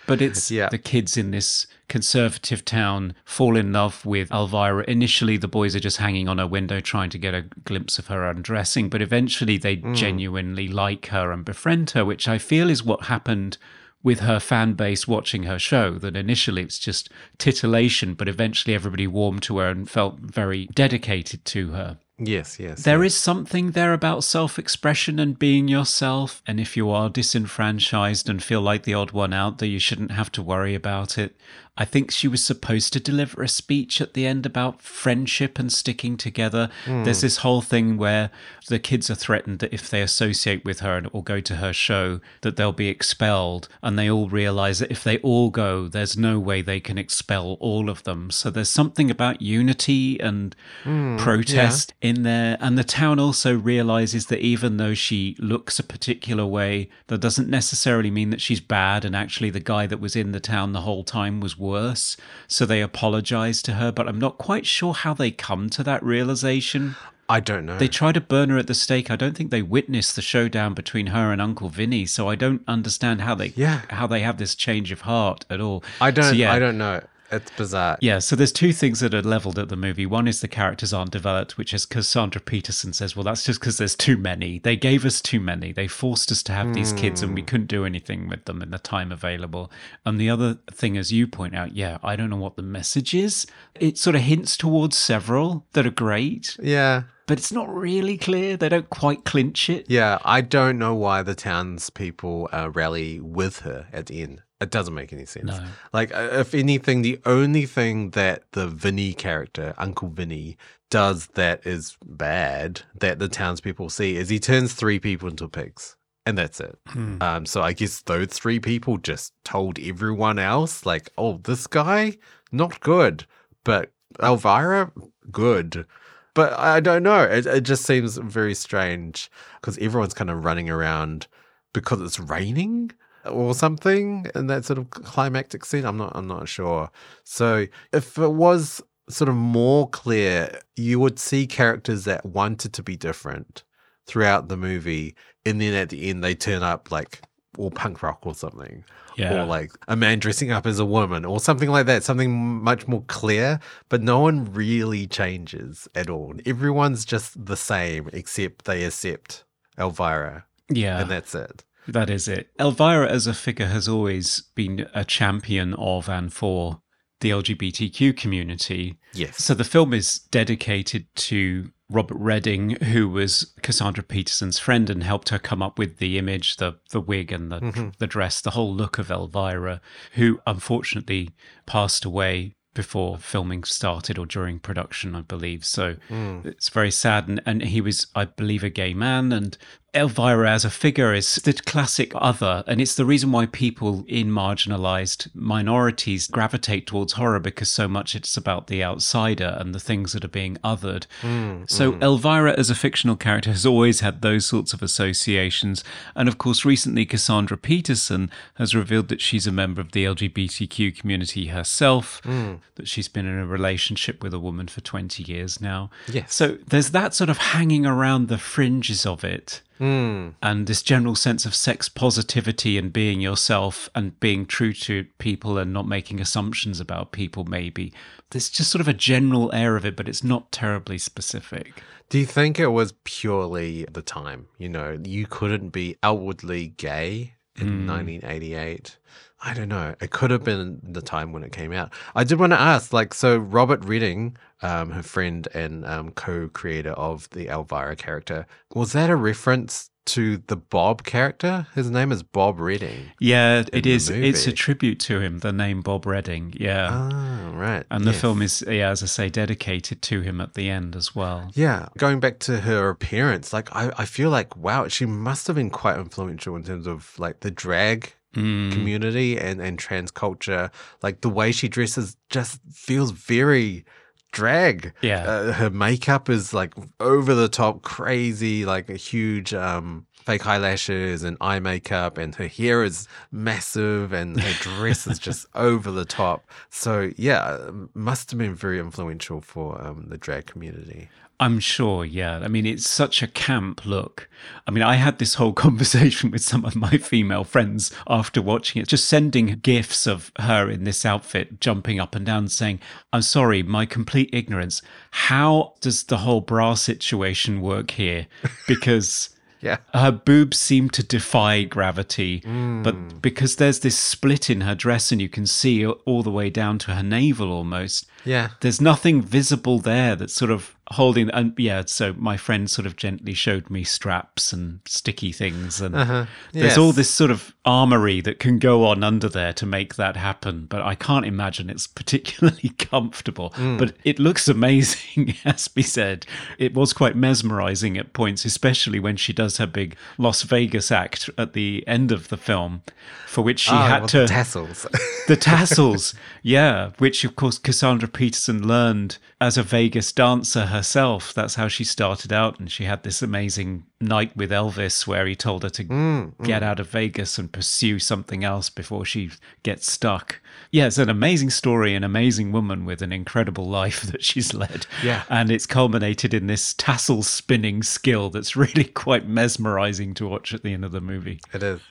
But it's Yeah. the kids in this conservative town fall in love with Elvira. Initially, the boys are just hanging on her window trying to get a glimpse of her undressing, but eventually they hmm. genuinely like her and befriend her, which I feel is what happened with her fan base watching her show. That initially it's just titillation, but eventually everybody warmed to her and felt very dedicated to her. Yes, yes. There yes. is something there about self expression and being yourself. And if you are disenfranchised and feel like the odd one out, that you shouldn't have to worry about it. I think she was supposed to deliver a speech at the end about friendship and sticking together. Hmm. There's this whole thing where the kids are threatened that if they associate with her or go to her show, that they'll be expelled. And they all realize that if they all go, there's no way they can expel all of them. So there's something about unity and hmm, protest in there. And the town also realizes that even though she looks a particular way, that doesn't necessarily mean that she's bad. And actually, the guy that was in the town the whole time was worse. So they apologize to her. But I'm not quite sure how they come to that realization. I don't know. They try to burn her at the stake. I don't think they witnessed the showdown between her and Uncle Vinny, so I don't understand how they Yeah. how they have this change of heart at all. I don't. So, yeah, I don't know. It's bizarre. yeah, so there's two things that are leveled at the movie. One is the characters aren't developed, which is Cassandra Peterson says, well, that's just because there's too many. They gave us too many. They forced us to have these kids and we couldn't do anything with them in the time available. And the other thing, as you point out, yeah, I don't know what the message is. It sort of hints towards several that are great, Yeah. but it's not really clear. They don't quite clinch it. Yeah. I don't know why the townspeople uh, rally with her at the end. It doesn't make any sense. No. Like, uh, if anything, the only thing that the Vinny character, Uncle Vinny, does that is bad that the townspeople see is he turns three people into pigs. And that's it. Um, so I guess those three people just told everyone else, like, oh, this guy, not good. But Elvira, good. But I don't know. It, it just seems very strange because everyone's kind of running around because it's raining or something in that sort of climactic scene. I'm not. I'm not sure. So if it was sort of more clear, you would see characters that wanted to be different throughout the movie, and then at the end they turn up like all punk rock or something Yeah. or like a man dressing up as a woman or something like that, something much more clear, but no one really changes at all. Everyone's just the same except they accept Elvira yeah. and that's it. That is it. Elvira as a figure has always been a champion of and for the LGBTQ community. Yes. So the film is dedicated to Robert Redding, who was Cassandra Peterson's friend and helped her come up with the image, the the wig and the mm-hmm. the dress, the whole look of Elvira, who unfortunately passed away before filming started or during production, I believe. So mm. it's very sad. And, and he was, I believe, a gay man. And Elvira as a figure is the classic other. And it's the reason why people in marginalized minorities gravitate towards horror because so much it's about the outsider and the things that are being othered. Mm, so mm. Elvira as a fictional character has always had those sorts of associations. And of course, recently Cassandra Peterson has revealed that she's a member of the LGBTQ community herself, mm. that she's been in a relationship with a woman for 20 years now. Yes. So there's that sort of hanging around the fringes of it Mm. and this general sense of sex positivity and being yourself and being true to people and not making assumptions about people maybe there's just sort of a general air of it but it's not terribly specific Do you think it was purely the time? You know, you couldn't be outwardly gay in mm. 1988. I don't know. It could have been the time when it came out. I did want to ask, like, so Robert Redding, um, her friend and um, co-creator of the Elvira character, was that a reference to the Bob character? His name is Bob Redding. yeah it is. the it's a tribute to him the name bob redding yeah Ah, right. and the yes. film is yeah as i say dedicated to him at the end as well Yeah, going back to her appearance, like I, I feel like wow, she must have been quite influential in terms of like the drag Mm. community and and trans culture. Like the way she dresses just feels very drag. Yeah. uh, her makeup is like over the top, crazy, like a huge um fake eyelashes and eye makeup, and her hair is massive, and her [LAUGHS] dress is just over the top. So yeah, must have been very influential for um, the drag community. I'm sure, yeah. I mean, it's such a camp look. I mean, I had this whole [LAUGHS] conversation with some of my female friends after watching it, just sending gifs of her in this outfit, jumping up and down, saying, I'm sorry, my complete ignorance. How does the whole bra situation work here? [LAUGHS] Because. Yeah. Her boobs seem to defy gravity, Mm. but because there's this split in her dress and you can see all the way down to her navel almost, Yeah. there's nothing visible there that sort of holding and yeah so my friend sort of gently showed me straps and sticky things and Uh-huh. there's all this sort of armory that can go on under there to make that happen but i can't imagine it's particularly [LAUGHS] comfortable Mm. but it looks amazing [LAUGHS] as we said it was quite mesmerizing at points especially when she does her big las vegas act at the end of the film for which she Ah, had with to the tassels. the [LAUGHS] tassels, yeah, which of course Cassandra Peterson learned as a Vegas dancer herself. That's how she started out, and she had this amazing night with Elvis where he told her to Mm, get out of Vegas and pursue something else before she gets stuck. Yeah, it's an amazing story, an amazing woman with an incredible life [LAUGHS] that she's led. Yeah. And it's culminated in this tassel spinning skill that's [LAUGHS] really quite mesmerizing to watch at the end of the movie. it is. [LAUGHS]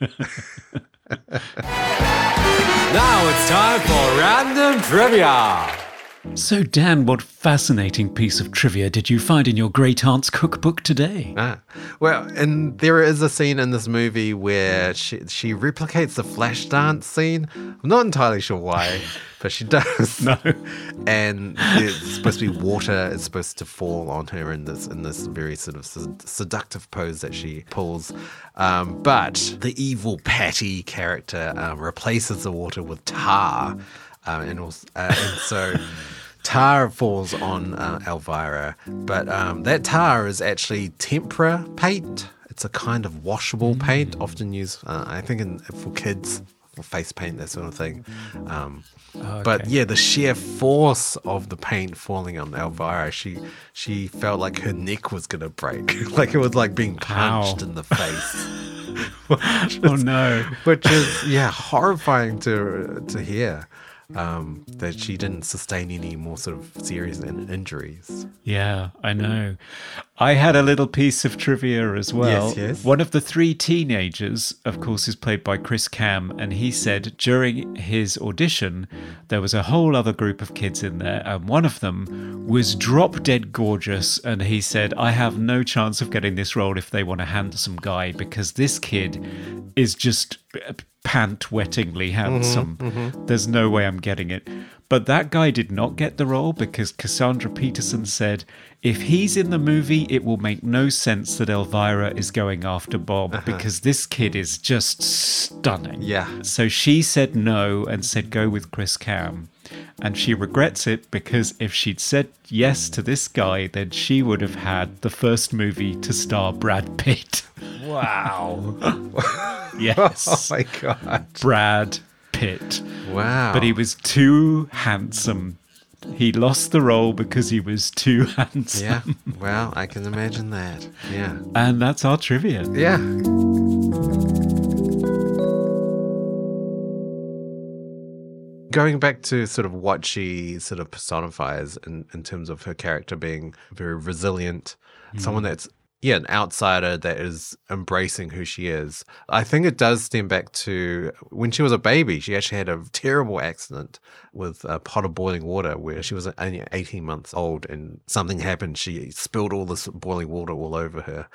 Now it's time for random trivia. So, Dan, what fascinating piece of trivia did you find in your great aunt's cookbook today? Ah. Well, and there is a scene in this movie where she she replicates the flash dance scene. I'm not entirely sure why, [LAUGHS] but she does. No. And it's supposed to be water is supposed to fall on her in this in this very sort of seductive pose that she pulls. Um, but the evil Patty character um, replaces the water with tar, uh, and also, uh, and so. [LAUGHS] Tar falls on uh, Elvira, but um, that tar is actually tempera paint. It's a kind of washable paint, often used, uh, I think, in, for kids, for face paint, that sort of thing. Um, But Okay. yeah, the sheer force of the paint falling on Elvira, she she felt like her neck was gonna break, [LAUGHS] like it was like being punched Ow. in the face. [LAUGHS] Oh no. which is yeah horrifying to to hear um, that she didn't sustain any more sort of serious in- injuries. Yeah, I know. I had a little piece of trivia as well. Yes, yes. One of the three teenagers, of course, is played by Kris Kamm, and he said during his audition there was a whole other group of kids in there, and one of them was drop dead gorgeous, and he said, "I have no chance of getting this role if they want a handsome guy because this kid is just pant wettingly mm-hmm, handsome. Mm-hmm. There's no way I'm getting it." But that guy did not get the role because Cassandra Peterson said, if he's in the movie, it will make no sense that Elvira is going after Bob uh-huh. because this kid is just stunning. Yeah. So she said no and said go with Kris Kamm. And she regrets it because if she'd said yes to this guy, then she would have had the first movie to star Brad Pitt. Wow. [LAUGHS] yes. oh my god. Brad Pitt. Wow. But he was too handsome. He lost the role because he was too [LAUGHS] handsome. Yeah. Well, I can imagine that. Yeah. And that's our trivia. Yeah. Going back to sort of what she sort of personifies in, in terms of her character being very resilient, someone that's yeah, an outsider that is embracing who she is. I think it does stem back to when she was a baby. She actually had a terrible accident with a pot of boiling water where she was only 18 months old and something happened. She spilled all this boiling water all over her.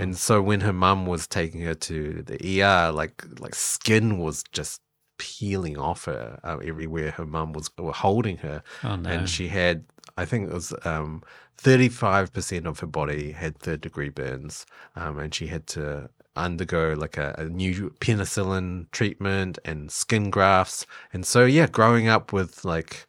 And so when her mum was taking her to the ER, like like skin was just peeling off her uh, everywhere her mum was were holding her. Oh, no. And she had, I think it was um, 35% of her body had third degree burns. Um, and she had to undergo like a, a new penicillin treatment and skin grafts. And so, yeah, growing up with like,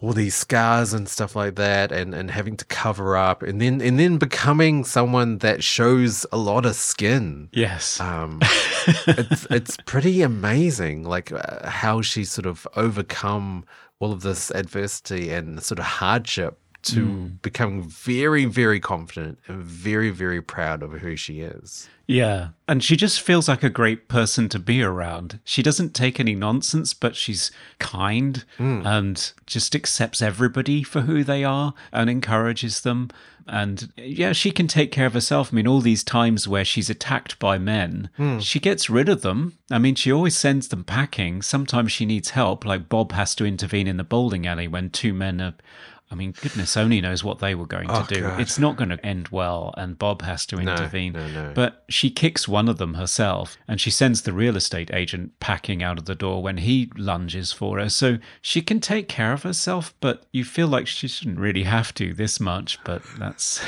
all these scars and stuff like that and, and having to cover up and then and then becoming someone that shows a lot of skin Yes. um, [LAUGHS] it's it's pretty amazing, like uh, how she sort of overcome all of this adversity and sort of hardship to hmm. become very, very confident and very, very proud of who she is. Yeah. And she just feels like a great person to be around. She doesn't take any nonsense, but she's kind hmm. and just accepts everybody for who they are and encourages them. And yeah, she can take care of herself. I mean, all these times where she's attacked by men, hmm. she gets rid of them. I mean, she always sends them packing. Sometimes she needs help, like Bob has to intervene in the bowling alley when two men are. I mean, goodness only knows what they were going to Oh, do. God. It's not going to end well, and Bob has to intervene. no, no. no. But she kicks one of them herself, and she sends the real estate agent packing out of the door when he lunges for her. So she can take care of herself, but you feel like she shouldn't really have to this much. But that's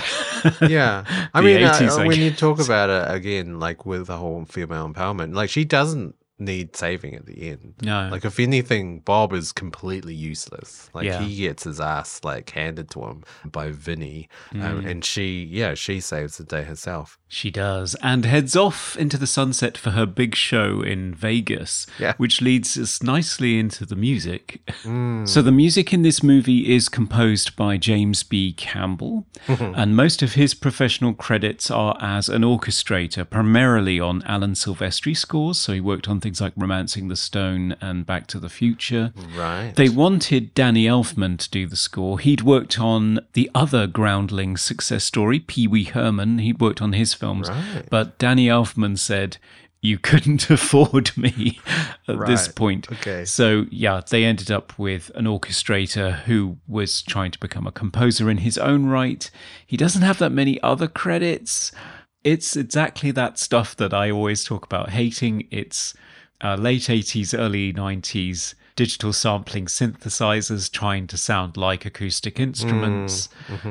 [LAUGHS] Yeah, I mean, uh, I when you talk about it again, like with the whole female empowerment, like she doesn't need saving at the end. No. like if anything, Bob is completely useless. Like Yeah. he gets his ass like handed to him by Vinny, Mm. um, and she, yeah, she saves the day herself. She does, and heads off into the sunset for her big show in Vegas, Yeah. which leads us nicely into the music. Mm. So, the music in this movie is composed by James B. Campbell, [LAUGHS] and most of his professional credits are as an orchestrator, primarily on Alan Silvestri scores. So, he worked on things like Romancing the Stone and Back to the Future. Right. They wanted Danny Elfman to do the score. He'd worked on the other Groundling success story, Pee Wee Herman. He'd worked on his films. Right. But Danny Elfman said, You couldn't [LAUGHS] afford me at this point. Okay. So, yeah, they ended up with an orchestrator who was trying to become a composer in his own right. He doesn't have that many other credits. It's exactly that stuff that I always talk about hating. It's uh, late 80s, early 90s digital sampling synthesizers trying to sound like acoustic instruments.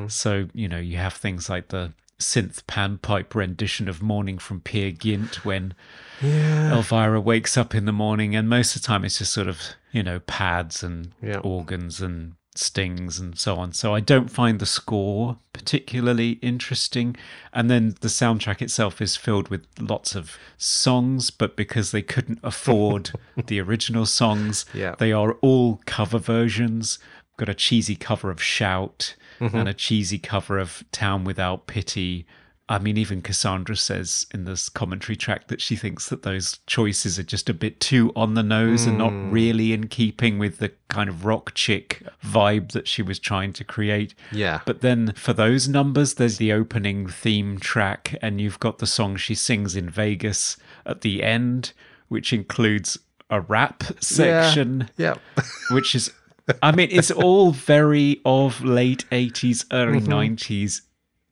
So, you know, you have things like the synth panpipe rendition of Morning from Peer Gynt when Elvira wakes up in the morning, and most of the time it's just sort of, you know, pads and Yeah. organs and stings and so on. So I don't find the score particularly interesting. And then the soundtrack itself is filled with lots of songs, but because they couldn't afford [LAUGHS] the original songs, Yeah. they are all cover versions. Got a cheesy cover of Shout Mm-hmm. and a cheesy cover of Town Without Pity I mean, even Cassandra says in this commentary track that she thinks that those choices are just a bit too on the nose and not mm. really in keeping with the kind of rock chick vibe that she was trying to create. Yeah. But then for those numbers, there's the opening theme track, and you've got the song she sings in Vegas at the end, which includes a rap section Yeah. [LAUGHS] which is I mean, it's all very of late eighties, early Mm-hmm. 90s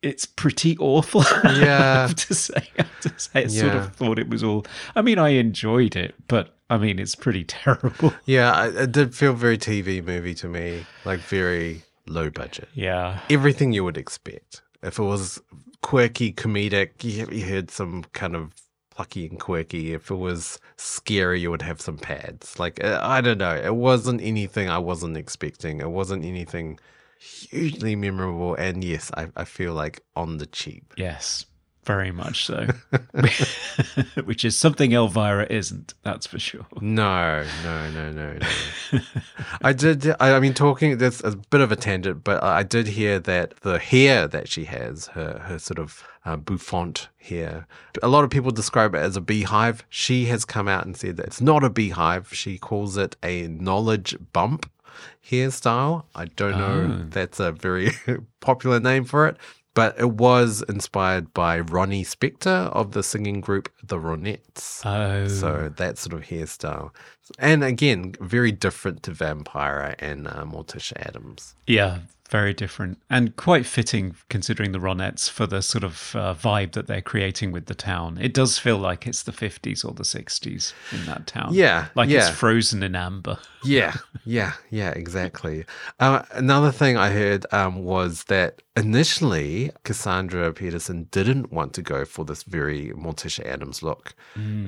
It's pretty awful. [LAUGHS] I Yeah. have to say, I have to say, I sort of thought it was all. I mean, I enjoyed it, but I mean, it's pretty [LAUGHS] terrible. Yeah, it did feel very TV movie to me, like very low budget. Yeah, Everything you would expect. If it was quirky, comedic, you, you had some kind of plucky and quirky. If it was scary, you would have some pads. Like, uh, I don't know. It wasn't anything I wasn't expecting. It wasn't anything hugely memorable. And yes, I, I feel like on the cheap. yes, very much so. [LAUGHS] Which is something Elvira isn't. That's for sure. No, no, no, no, no. I did. I, I mean, talking. There's a bit of a tangent, but I did hear that the hair that she has, her her sort of uh, bouffant hair, a lot of people describe it as a beehive. She has come out and said that it's not a beehive. She calls it a knowledge bump hairstyle. I don't know. if That's a very [LAUGHS] popular name for it. But it was inspired by Ronnie Spector of the singing group The Ronettes. Oh, So that sort of hairstyle. And again, very different to Vampira and uh, Morticia Addams. yeah, very different and quite fitting considering the Ronettes for the sort of uh, vibe that they're creating with the town. It does feel like it's the 50s or the 60s in that town. Yeah, Like yeah. it's frozen in amber. [LAUGHS] Yeah, yeah, yeah, exactly. Uh, another thing I heard um, was that initially Cassandra Peterson didn't want to go for this very Morticia Addams look.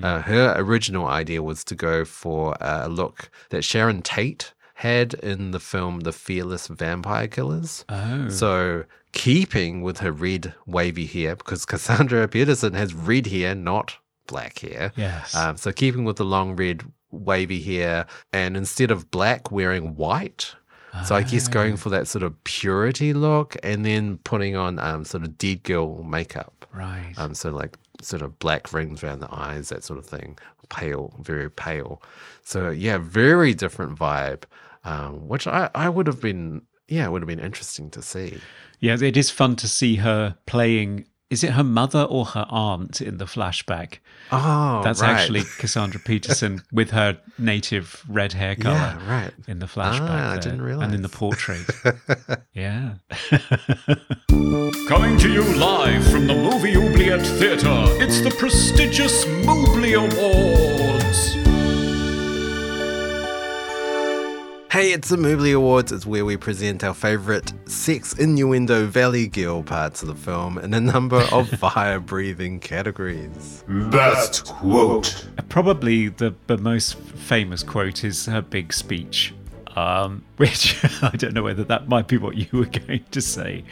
Uh, her original idea was to go for a look that Sharon Tate had in the film The Fearless Vampire Killers. Oh. So keeping with her red wavy hair, because Cassandra Peterson has red hair, not black hair. Yes. Um, so keeping with the long red wavy hair, and instead of black, wearing white. So I guess going for that sort of purity look, and then putting on um, sort of dead girl makeup. right. Um, so like sort of black rings around the eyes, that sort of thing. Pale, very pale. So yeah, very different vibe. Um, which I, I would have been yeah, it would have been interesting to see. Yeah, it is fun to see her playing. Is it her mother or her aunt in the flashback? Oh, That's right. actually [LAUGHS] Cassandra Peterson with her native red hair color Yeah, right. in the flashback. Ah, I didn't realize. And in the portrait. [LAUGHS] yeah. [LAUGHS] Coming to you live from the Movie Oubliette Theatre, it's the prestigious Mobley Awards. Hey, it's the Mobley Awards. It's where we present our favourite sex innuendo Valley Girl parts of the film in a number [LAUGHS] of fire-breathing categories. Best quote. Probably the, the most famous quote is her big speech, um, [LAUGHS] which I don't know whether that might be what you were going to say.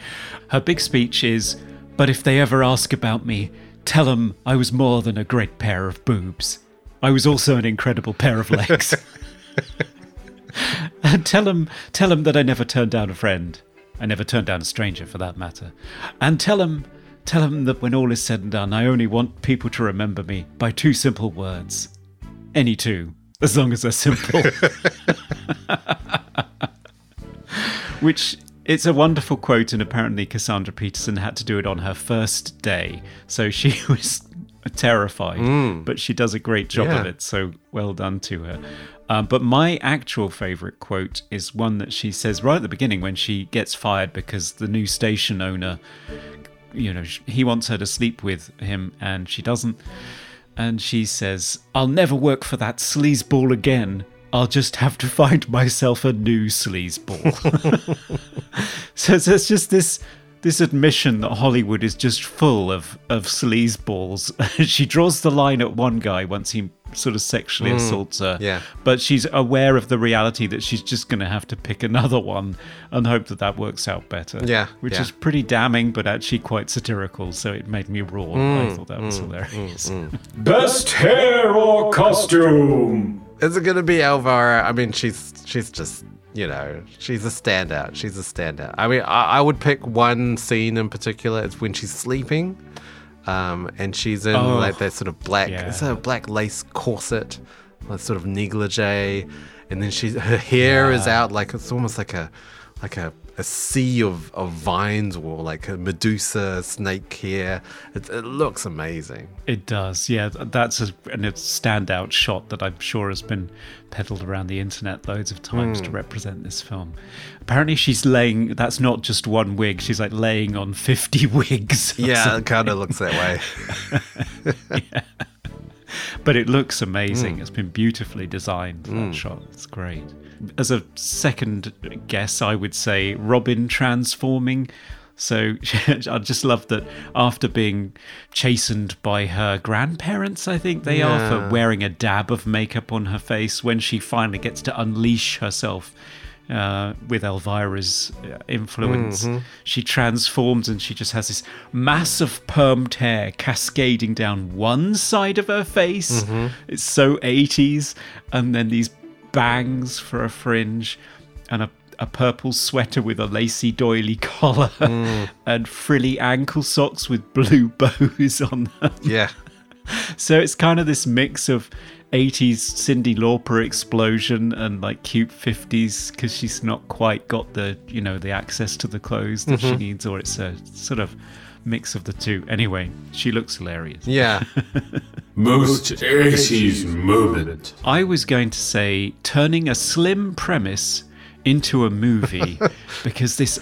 Her big speech is But if they ever ask about me, tell them I was more than a great pair of boobs. I was also an incredible pair of legs. [LAUGHS] and [LAUGHS] tell him, tell him that I never turned down a friend. I never turned down a stranger, for that matter. And tell him, tell him that when all is said and done, I only want people to remember me by two simple words. Any two, as long as they're simple. [LAUGHS] Which it's a wonderful quote, and apparently Cassandra Peterson had to do it on her first day, so she [LAUGHS] was terrified, mm. but she does a great job of it. So well done to her. Um, but my actual favorite quote is one that she says right at the beginning when she gets fired because the new station owner, you know, he wants her to sleep with him and she doesn't. And she says, I'll never work for that sleazeball again. I'll just have to find myself a new sleazeball. [LAUGHS] so there's just this this admission that Hollywood is just full of of sleazeballs. [LAUGHS] she draws the line at one guy once he sort of sexually mm. assaults her. yeah. But she's aware of the reality that she's just going to have to pick another one and hope that that works out better. Yeah, Which yeah. is pretty damning, but actually quite satirical. So it made me roar. Mm, I thought that mm, was mm, hilarious. [LAUGHS] Best hair or costume? Is it going to be Elvira? I mean, she's she's just you know, she's a standout. She's a standout. I mean, I, I would pick one scene in particular. It's when she's sleeping, um, and she's in Oh, like that sort of black, yeah. it's a black lace corset, like sort of negligee, and then she's her hair is out like it's almost like a like a, a sea of, of vines or like a Medusa snake here. It, it looks amazing. It does, yeah. That's a, and a standout shot that I'm sure has been peddled around the internet loads of times Hmm. to represent this film. Apparently, she's laying. That's not just one wig. She's like laying on 50 [LAUGHS] wigs. Yeah, something. it kind of looks that way. [LAUGHS] but it looks amazing. Hmm. It's been beautifully designed. That shot, it's great. As a second guess, I would say Robin transforming. So [LAUGHS] I just love that after being chastened by her grandparents, I think they are for wearing a dab of makeup on her face, when she finally gets to unleash herself uh, with Elvira's uh, influence, she transforms and she just has this mass of permed hair cascading down one side of her face. It's so 80s. And then these bangs for a fringe and a, a purple sweater with a lacy doily collar mm. and frilly ankle socks with blue [LAUGHS] bows on them. yeah. [LAUGHS] So it's kind of this mix of 80s Cyndi Lauper explosion and like cute 50s because she's not quite got the, you know, the access to the clothes that she mm-hmm. needs, or it's a sort of mix of the two. Anyway, she looks hilarious. Yeah. [LAUGHS] Most 80s moment. I was going to say turning a slim premise into a movie [LAUGHS] because this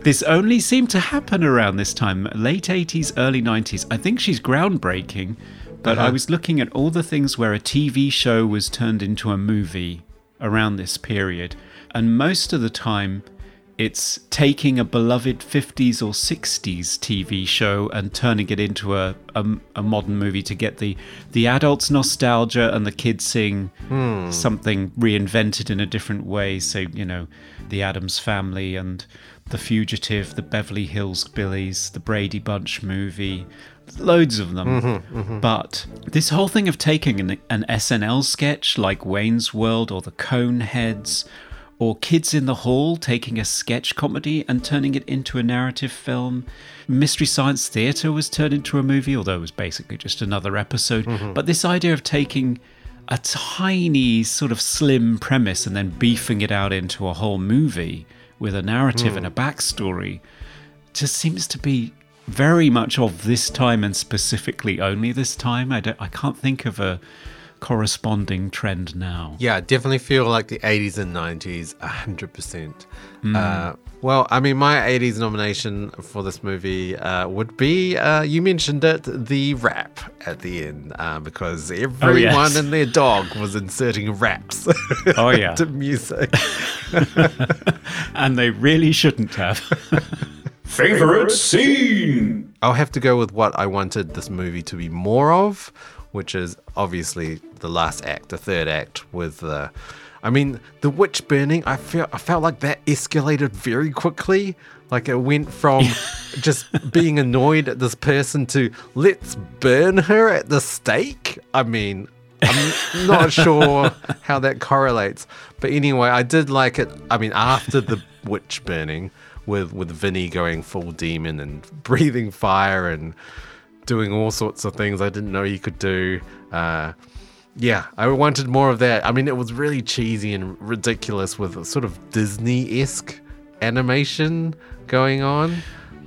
this only seemed to happen around this time, late 80s, early 90s. I think she's groundbreaking, but I uh-huh. was looking at all the things where a TV show was turned into a movie around this period, and most of the time it's taking a beloved 50s or 60s TV show and turning it into a, a, a modern movie to get the, the adults' nostalgia and the kids seeing hmm. something reinvented in a different way. So, you know, the Addams family and The Fugitive, the Beverly Hills Billies, the Brady Bunch movie, loads of them. Mm-hmm, mm-hmm. But this whole thing of taking an, an SNL sketch like Wayne's World or the Coneheads or Kids in the Hall taking a sketch comedy and turning it into a narrative film. Mystery Science Theater was turned into a movie, although it was basically just another episode. Mm-hmm. But this idea of taking a tiny, sort of slim premise and then beefing it out into a whole movie with a narrative and a mm. backstory just seems to be very much of this time and specifically only this time. I, don't, I can't think of a corresponding trend now. Yeah, definitely feel like the 80s and 90s, 100%. Uh, well, I mean, my 80s nomination for this movie uh, would be, uh, you mentioned it, the rap at the end, uh, because everyone yes. and their dog was inserting raps [LAUGHS] Oh, yeah. to music. [LAUGHS] And they really shouldn't have. [LAUGHS] Favorite scene? I'll have to go with what I wanted this movie to be more of, which is obviously the last act, the third act with the. I mean, the witch burning. I feel I felt like that escalated very quickly. Like it went from [LAUGHS] just being annoyed at this person to let's burn her at the stake. I mean, I'm [LAUGHS] not sure how that correlates, but anyway, I did like it. I mean, after the [LAUGHS] witch burning, with with Vinny going full demon and breathing fire and doing all sorts of things I didn't know he could do. Uh, yeah, I wanted more of that. I mean, it was really cheesy and ridiculous with a sort of Disney esque animation going on.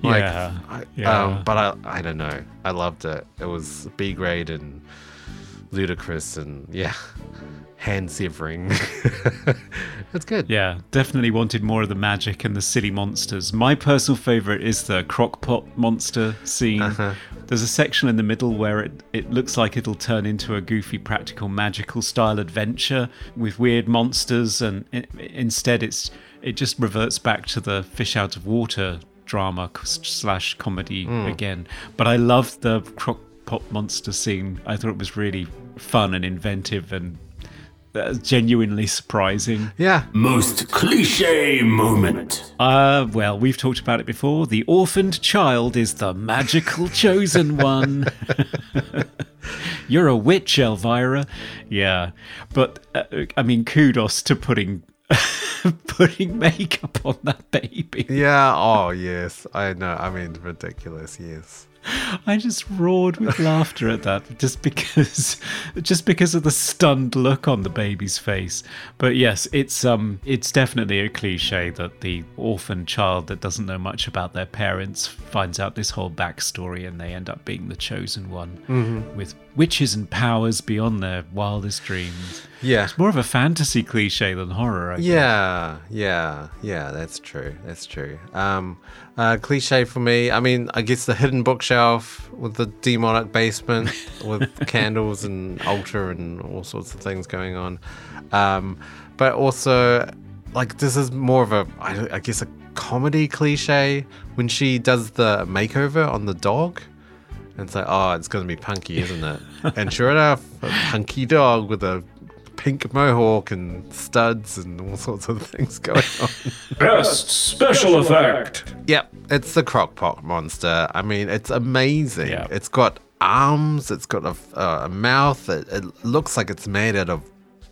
Like, Yeah, I, yeah. Um, but I, I don't know. I loved it. It was B grade and ludicrous and yeah, hand severing. [LAUGHS] That's good. yeah, definitely wanted more of the magic and the silly monsters. My personal favorite is the crockpot monster scene. Uh-huh. There's a section in the middle where it, it looks like it'll turn into a goofy, practical, magical style adventure with weird monsters, and i instead it's it just reverts back to the fish out of water drama slash comedy hmm. again. But I loved the crockpot monster scene. I thought it was really fun and inventive and uh, genuinely surprising. Yeah. Most cliche moment. Uh, well, we've talked about it before. The orphaned child is the magical chosen one. [LAUGHS] You're a witch, Elvira. Yeah. But, uh, I mean, kudos to putting [LAUGHS] putting makeup on that baby. Yeah. Oh, yes. I know. I mean, ridiculous. Yes. I just roared with laughter at that just because just because of the stunned look on the baby's face. But yes, it's um it's definitely a cliche that the orphan child that doesn't know much about their parents finds out this whole backstory and they end up being the chosen one with witches and powers beyond their wildest dreams. Yeah. It's more of a fantasy cliche than horror. I. Yeah, yeah, yeah. That's true. That's true. Um, uh, cliche for me. I mean, I guess the hidden bookshelf with the demonic basement [LAUGHS] with candles and altar and all sorts of things going on. Um, but also, like, this is more of a, I, I guess, a comedy cliche when she does the makeover on the dog. And it's like, oh, it's going to be punky, isn't it? [LAUGHS] and sure enough, a punky dog with a pink mohawk and studs and all sorts of things [LAUGHS] going on. Best special effect. Yep, it's the crockpot monster. I mean, it's amazing. Yeah. It's got arms, it's got a, uh, a mouth. It, it looks like it's made out of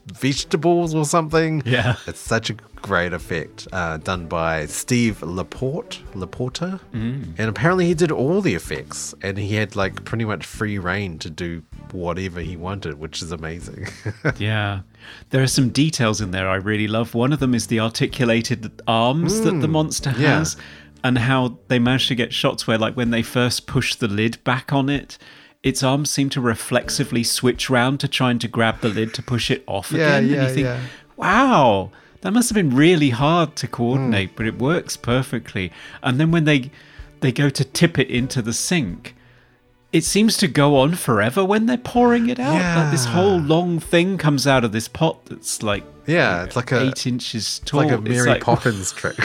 vegetables or something. Yeah. It's such a great effect uh, done by Steve Laporte, Laporta. Mm. And apparently he did all the effects and he had like pretty much free reign to do whatever he wanted, which is amazing. [LAUGHS] Yeah. There are some details in there I really love. One of them is the articulated arms that the monster Mm, yeah. has and how they managed to get shots where like when they first push the lid back on it, its arms seem to reflexively switch round to trying to grab the lid to push it off Yeah, again. yeah, and you think, yeah. wow, that must have been really hard to coordinate, Hmm. but it works perfectly. And then when they they go to tip it into the sink, it seems to go on forever when they're pouring it out. Like this whole long thing comes out of this pot that's like yeah, it's like a, eight inches it's tall. like a It's Mary like- Poppins trick.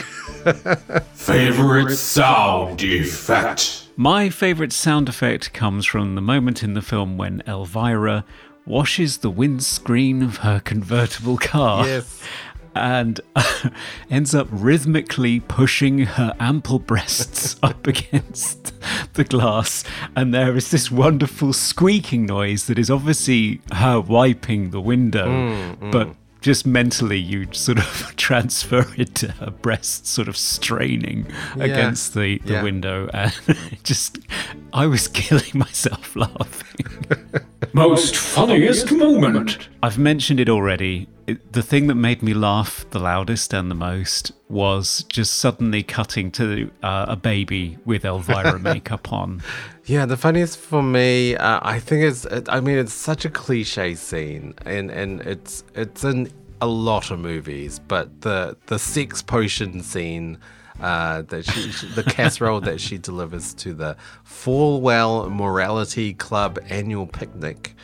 [LAUGHS] Favorite sound effect. My favorite sound effect comes from the moment in the film when Elvira washes the windscreen of her convertible car. yes. [LAUGHS] and [LAUGHS] ends up rhythmically pushing her ample breasts [LAUGHS] up against the glass. And there is this wonderful squeaking noise that is obviously her wiping the window, mm, mm. but just mentally you sort of [LAUGHS] transfer it to her breasts sort of straining against the, the Yeah. window and [LAUGHS] just i was [LAUGHS] killing myself laughing Most funniest moment. I've mentioned it already. It, the thing that made me laugh the loudest and the most was just suddenly cutting to uh, a baby with Elvira [LAUGHS] makeup on. Yeah, the funniest for me, uh, I think it's. It, I mean, it's such a cliche scene, and and it's it's in a lot of movies, but the the sex potion scene. Uh, that she, the casserole that she delivers to the Fallwell Morality Club annual picnic,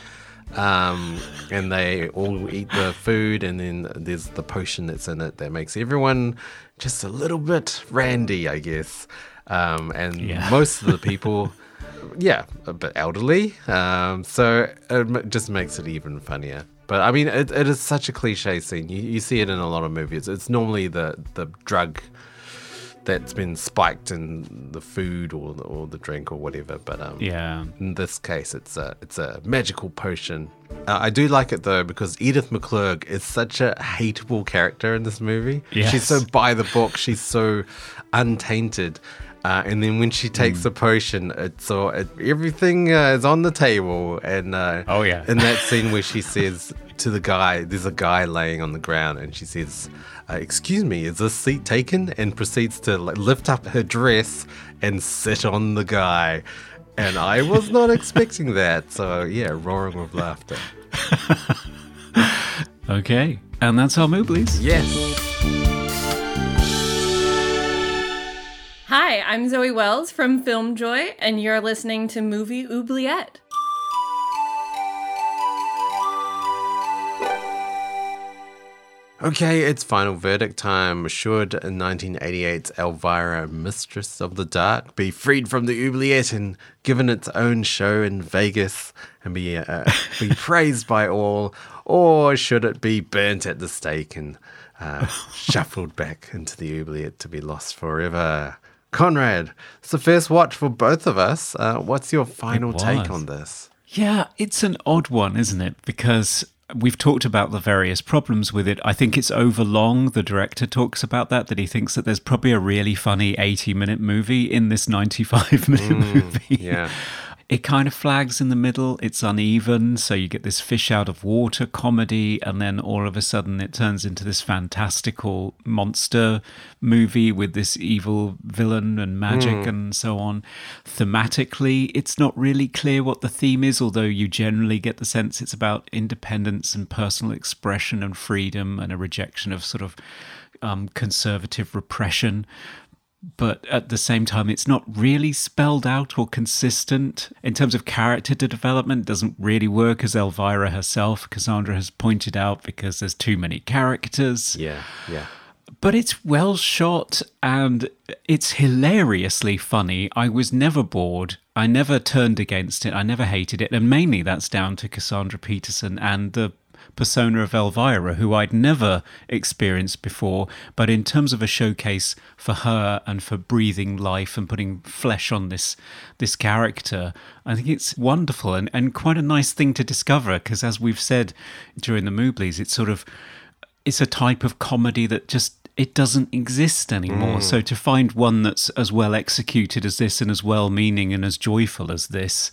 um, and they all eat the food, and then there's the potion that's in it that makes everyone just a little bit randy, I guess. Um, and Yeah. most of the people yeah, a bit elderly. Um, so it just makes it even funnier. But I mean, it, it is such a cliche scene. You, you see it in a lot of movies. It's normally the, the drug that's been spiked in the food or the, or the drink or whatever. But um, Yeah. in this case, it's a it's a magical potion. Uh, I do like it though because Edith McClurg is such a hateable character in this movie. She's so by the book. She's so untainted. Uh, and then when she takes the potion, it's all it, everything uh, is on the table. And uh, Oh, yeah. in that scene where she says to the guy, "There's a guy laying on the ground," and she says, uh, "Excuse me, is this seat taken?" And proceeds to like, lift up her dress and sit on the guy. And I was not expecting that. So yeah, roaring with laughter. [LAUGHS] Okay. And that's our Mooblies. Yes. Hi, I'm Zoe Wells from Film Joy, and you're listening to Movie Oubliette. Okay, it's final verdict time. Should 1988's Elvira, Mistress of the Dark, be freed from the oubliette and given its own show in Vegas and be uh, be [LAUGHS] praised by all, or should it be burnt at the stake and uh, [LAUGHS] shuffled back into the oubliette to be lost forever? Conrad, it's the first watch for both of us. Uh, what's your final take on this? Yeah, it's an odd one, isn't it? Because we've talked about the various problems with it. I think it's overlong. The director talks about that, that he thinks that there's probably a really funny 80 minute movie in this 95 minute mm, movie. yeah. [LAUGHS] It kind of flags in the middle. It's uneven. So you get this fish out of water comedy, and then all of a sudden it turns into this fantastical monster movie with this evil villain and magic and so on. Thematically, it's not really clear what the theme is, although you generally get the sense it's about independence and personal expression and freedom and a rejection of sort of um, conservative repression but at the same time it's not really spelled out or consistent in terms of character development it doesn't really work as elvira herself cassandra has pointed out because there's too many characters Yeah. Yeah. but it's well shot and it's hilariously funny. I was never bored. I never turned against it. I never hated it. And mainly that's down to Cassandra Peterson and the persona of Elvira, who I'd never experienced before. But in terms of a showcase for her and for breathing life and putting flesh on this this character, I think it's wonderful and, and quite a nice thing to discover because as we've said during the Mooblies, it's sort of it's a type of comedy that just it doesn't exist anymore. Mm. So to find one that's as well executed as this and as well meaning and as joyful as this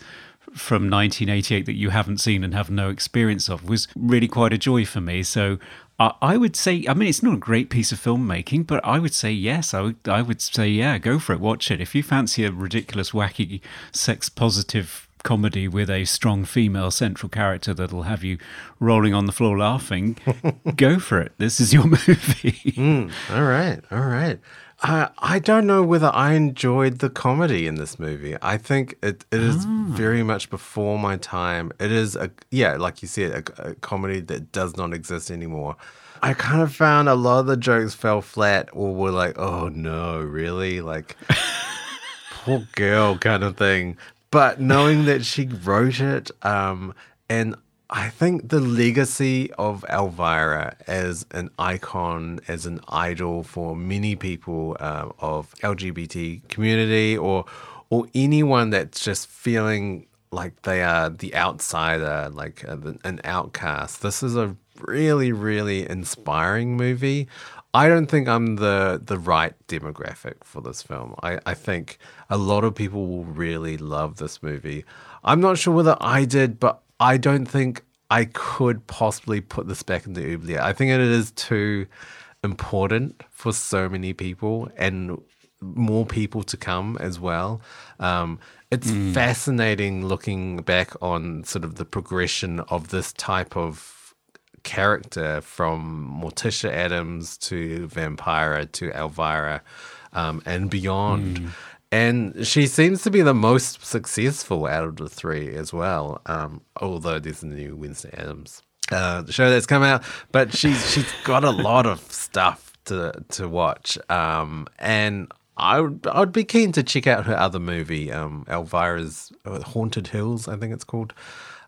from 1988 that you haven't seen and have no experience of was really quite a joy for me. So I, I would say, I mean, it's not a great piece of filmmaking, but I would say yes. I would, I would say yeah, go for it, watch it. If you fancy a ridiculous, wacky, sex positive comedy with a strong female central character that'll have you rolling on the floor laughing, [LAUGHS] go for it. This is your [LAUGHS] movie. Hmm, all right, all right. Uh, I don't know whether I enjoyed the comedy in this movie. I think it, it is very much before my time. It is a yeah, like you said, a, a comedy that does not exist anymore. I kind of found a lot of the jokes fell flat or were like, oh no, really? Like [LAUGHS] poor girl kind of thing. But knowing that she wrote it, um, and I think the legacy of Elvira as an icon, as an idol for many people uh, of LGBT community, or or anyone that's just feeling like they are the outsider, like uh, an outcast. This is a really, really inspiring movie. I don't think I'm the the right demographic for this film. I, I think a lot of people will really love this movie. I'm not sure whether I did, but I don't think I could possibly put this back into Oubliette. I think it is too important for so many people and more people to come as well. Um, it's fascinating looking back on sort of the progression of this type of character from Morticia Addams to Vampira to Elvira um, and beyond. And she seems to be the most successful out of the three as well. Um, although there's a new Wednesday Addams uh, show that's come out, but she's she's got a lot of stuff to to watch. Um, and I would I'd be keen to check out her other movie, um, Elvira's uh, Haunted Hills, I think it's called.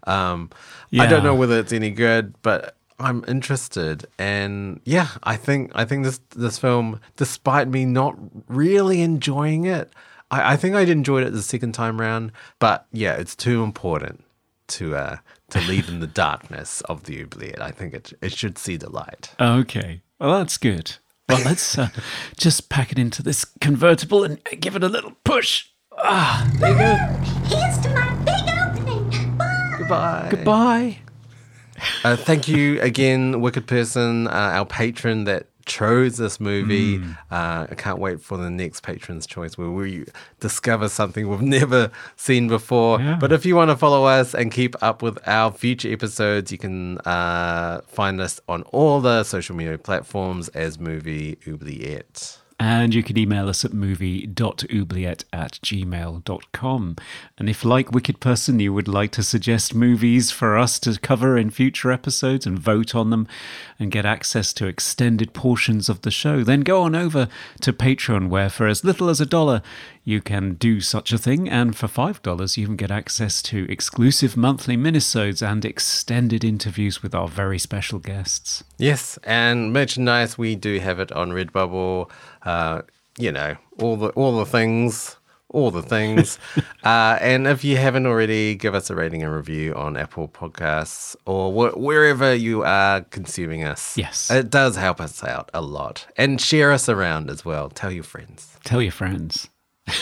Um, I don't know whether it's any good, but I'm interested. And yeah, I think I think this this film, despite me not really enjoying it, I, I think I'd enjoyed it the second time round. But yeah, it's too important to uh, to leave in the [LAUGHS] darkness of the oubliette. I think it it should see the light. Okay. Well, that's good. Well, let's uh, just pack it into this convertible and give it a little push. Ah, there you go. Here's to my big opening. Bye. Goodbye. Goodbye. Uh, thank you again, Wicked Person, uh, our patron that chose this movie. Uh, I can't wait for the next patron's choice where we discover something we've [LAUGHS] never seen before. Yeah. But if you want to follow us and keep up with our future episodes, you can uh, find us on all the social media platforms as Movie Oubliette. And you can email us at movie.oubliette at gmail.com. And if, like Wicked Person, you would like to suggest movies for us to cover in future episodes and vote on them and get access to extended portions of the show, then go on over to Patreon, where for as little as a dollar, you can do such a thing. And for $5, you can get access to exclusive monthly minisodes and extended interviews with our very special guests. Yes, and merchandise we do have it on Redbubble. Uh, you know all the all the things all the things. [LAUGHS] uh, and if you haven't already, give us a rating and review on Apple Podcasts or wh- wherever you are consuming us. Yes. It does help us out a lot. And share us around as well. Tell your friends. Tell your friends. [LAUGHS]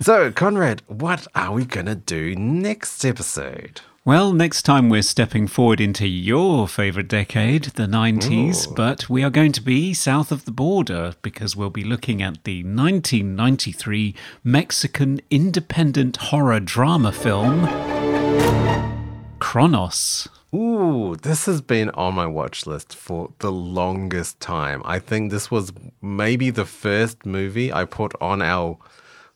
So, Conrad, what are we going to do next episode? Well, next time we're stepping forward into your favourite decade, the 90s, but we are going to be south of the border because we'll be looking at the 1993 Mexican independent horror drama film, Cronos. Ooh, this has been on my watch list for the longest time. I think this was maybe the first movie I put on our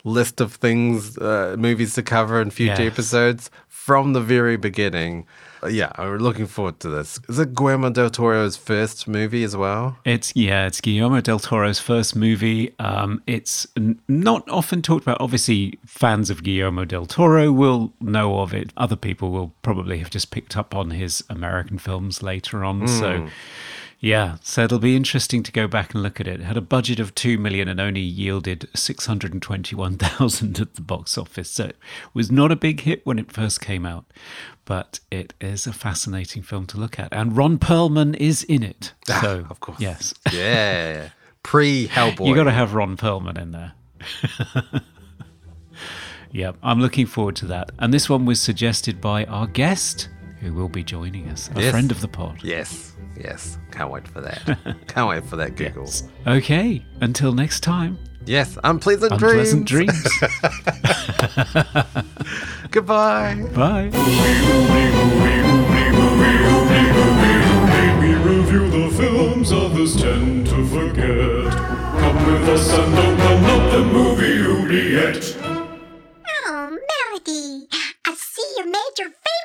list of things, uh, movies to cover in future Yes. episodes from the very beginning. Uh, yeah, I'm looking forward to this. Is it Guillermo del Toro's first movie as well? It's yeah, it's Guillermo del Toro's first movie. Um, it's n- not often talked about. Obviously, fans of Guillermo del Toro will know of it. Other people will probably have just picked up on his American films later on. So, yeah, so it'll be interesting to go back and look at it. it. Had a budget of two million and only yielded six hundred and twenty-one thousand at the box office. So it was not a big hit when it first came out, but it is a fascinating film to look at. And Ron Perlman is in it. [LAUGHS] Ah, so, of course. yes. [LAUGHS] Yeah. Pre Hellboy. You got to have Ron Perlman in there. [LAUGHS] yep, I'm looking forward to that. And this one was suggested by our guest, who will be joining us, a yes. friend of the pod. Yes, yes. Can't wait for that. [LAUGHS] Can't wait for that Google. Yes. Okay, until next time. Yes, unpleasant, dreams. unpleasant dreams. dreams. [LAUGHS] [LAUGHS] Goodbye. Bye. We review the films others tend to forget. Come with us and open up the movie oubliette. Oh, Melody, I see you made your face.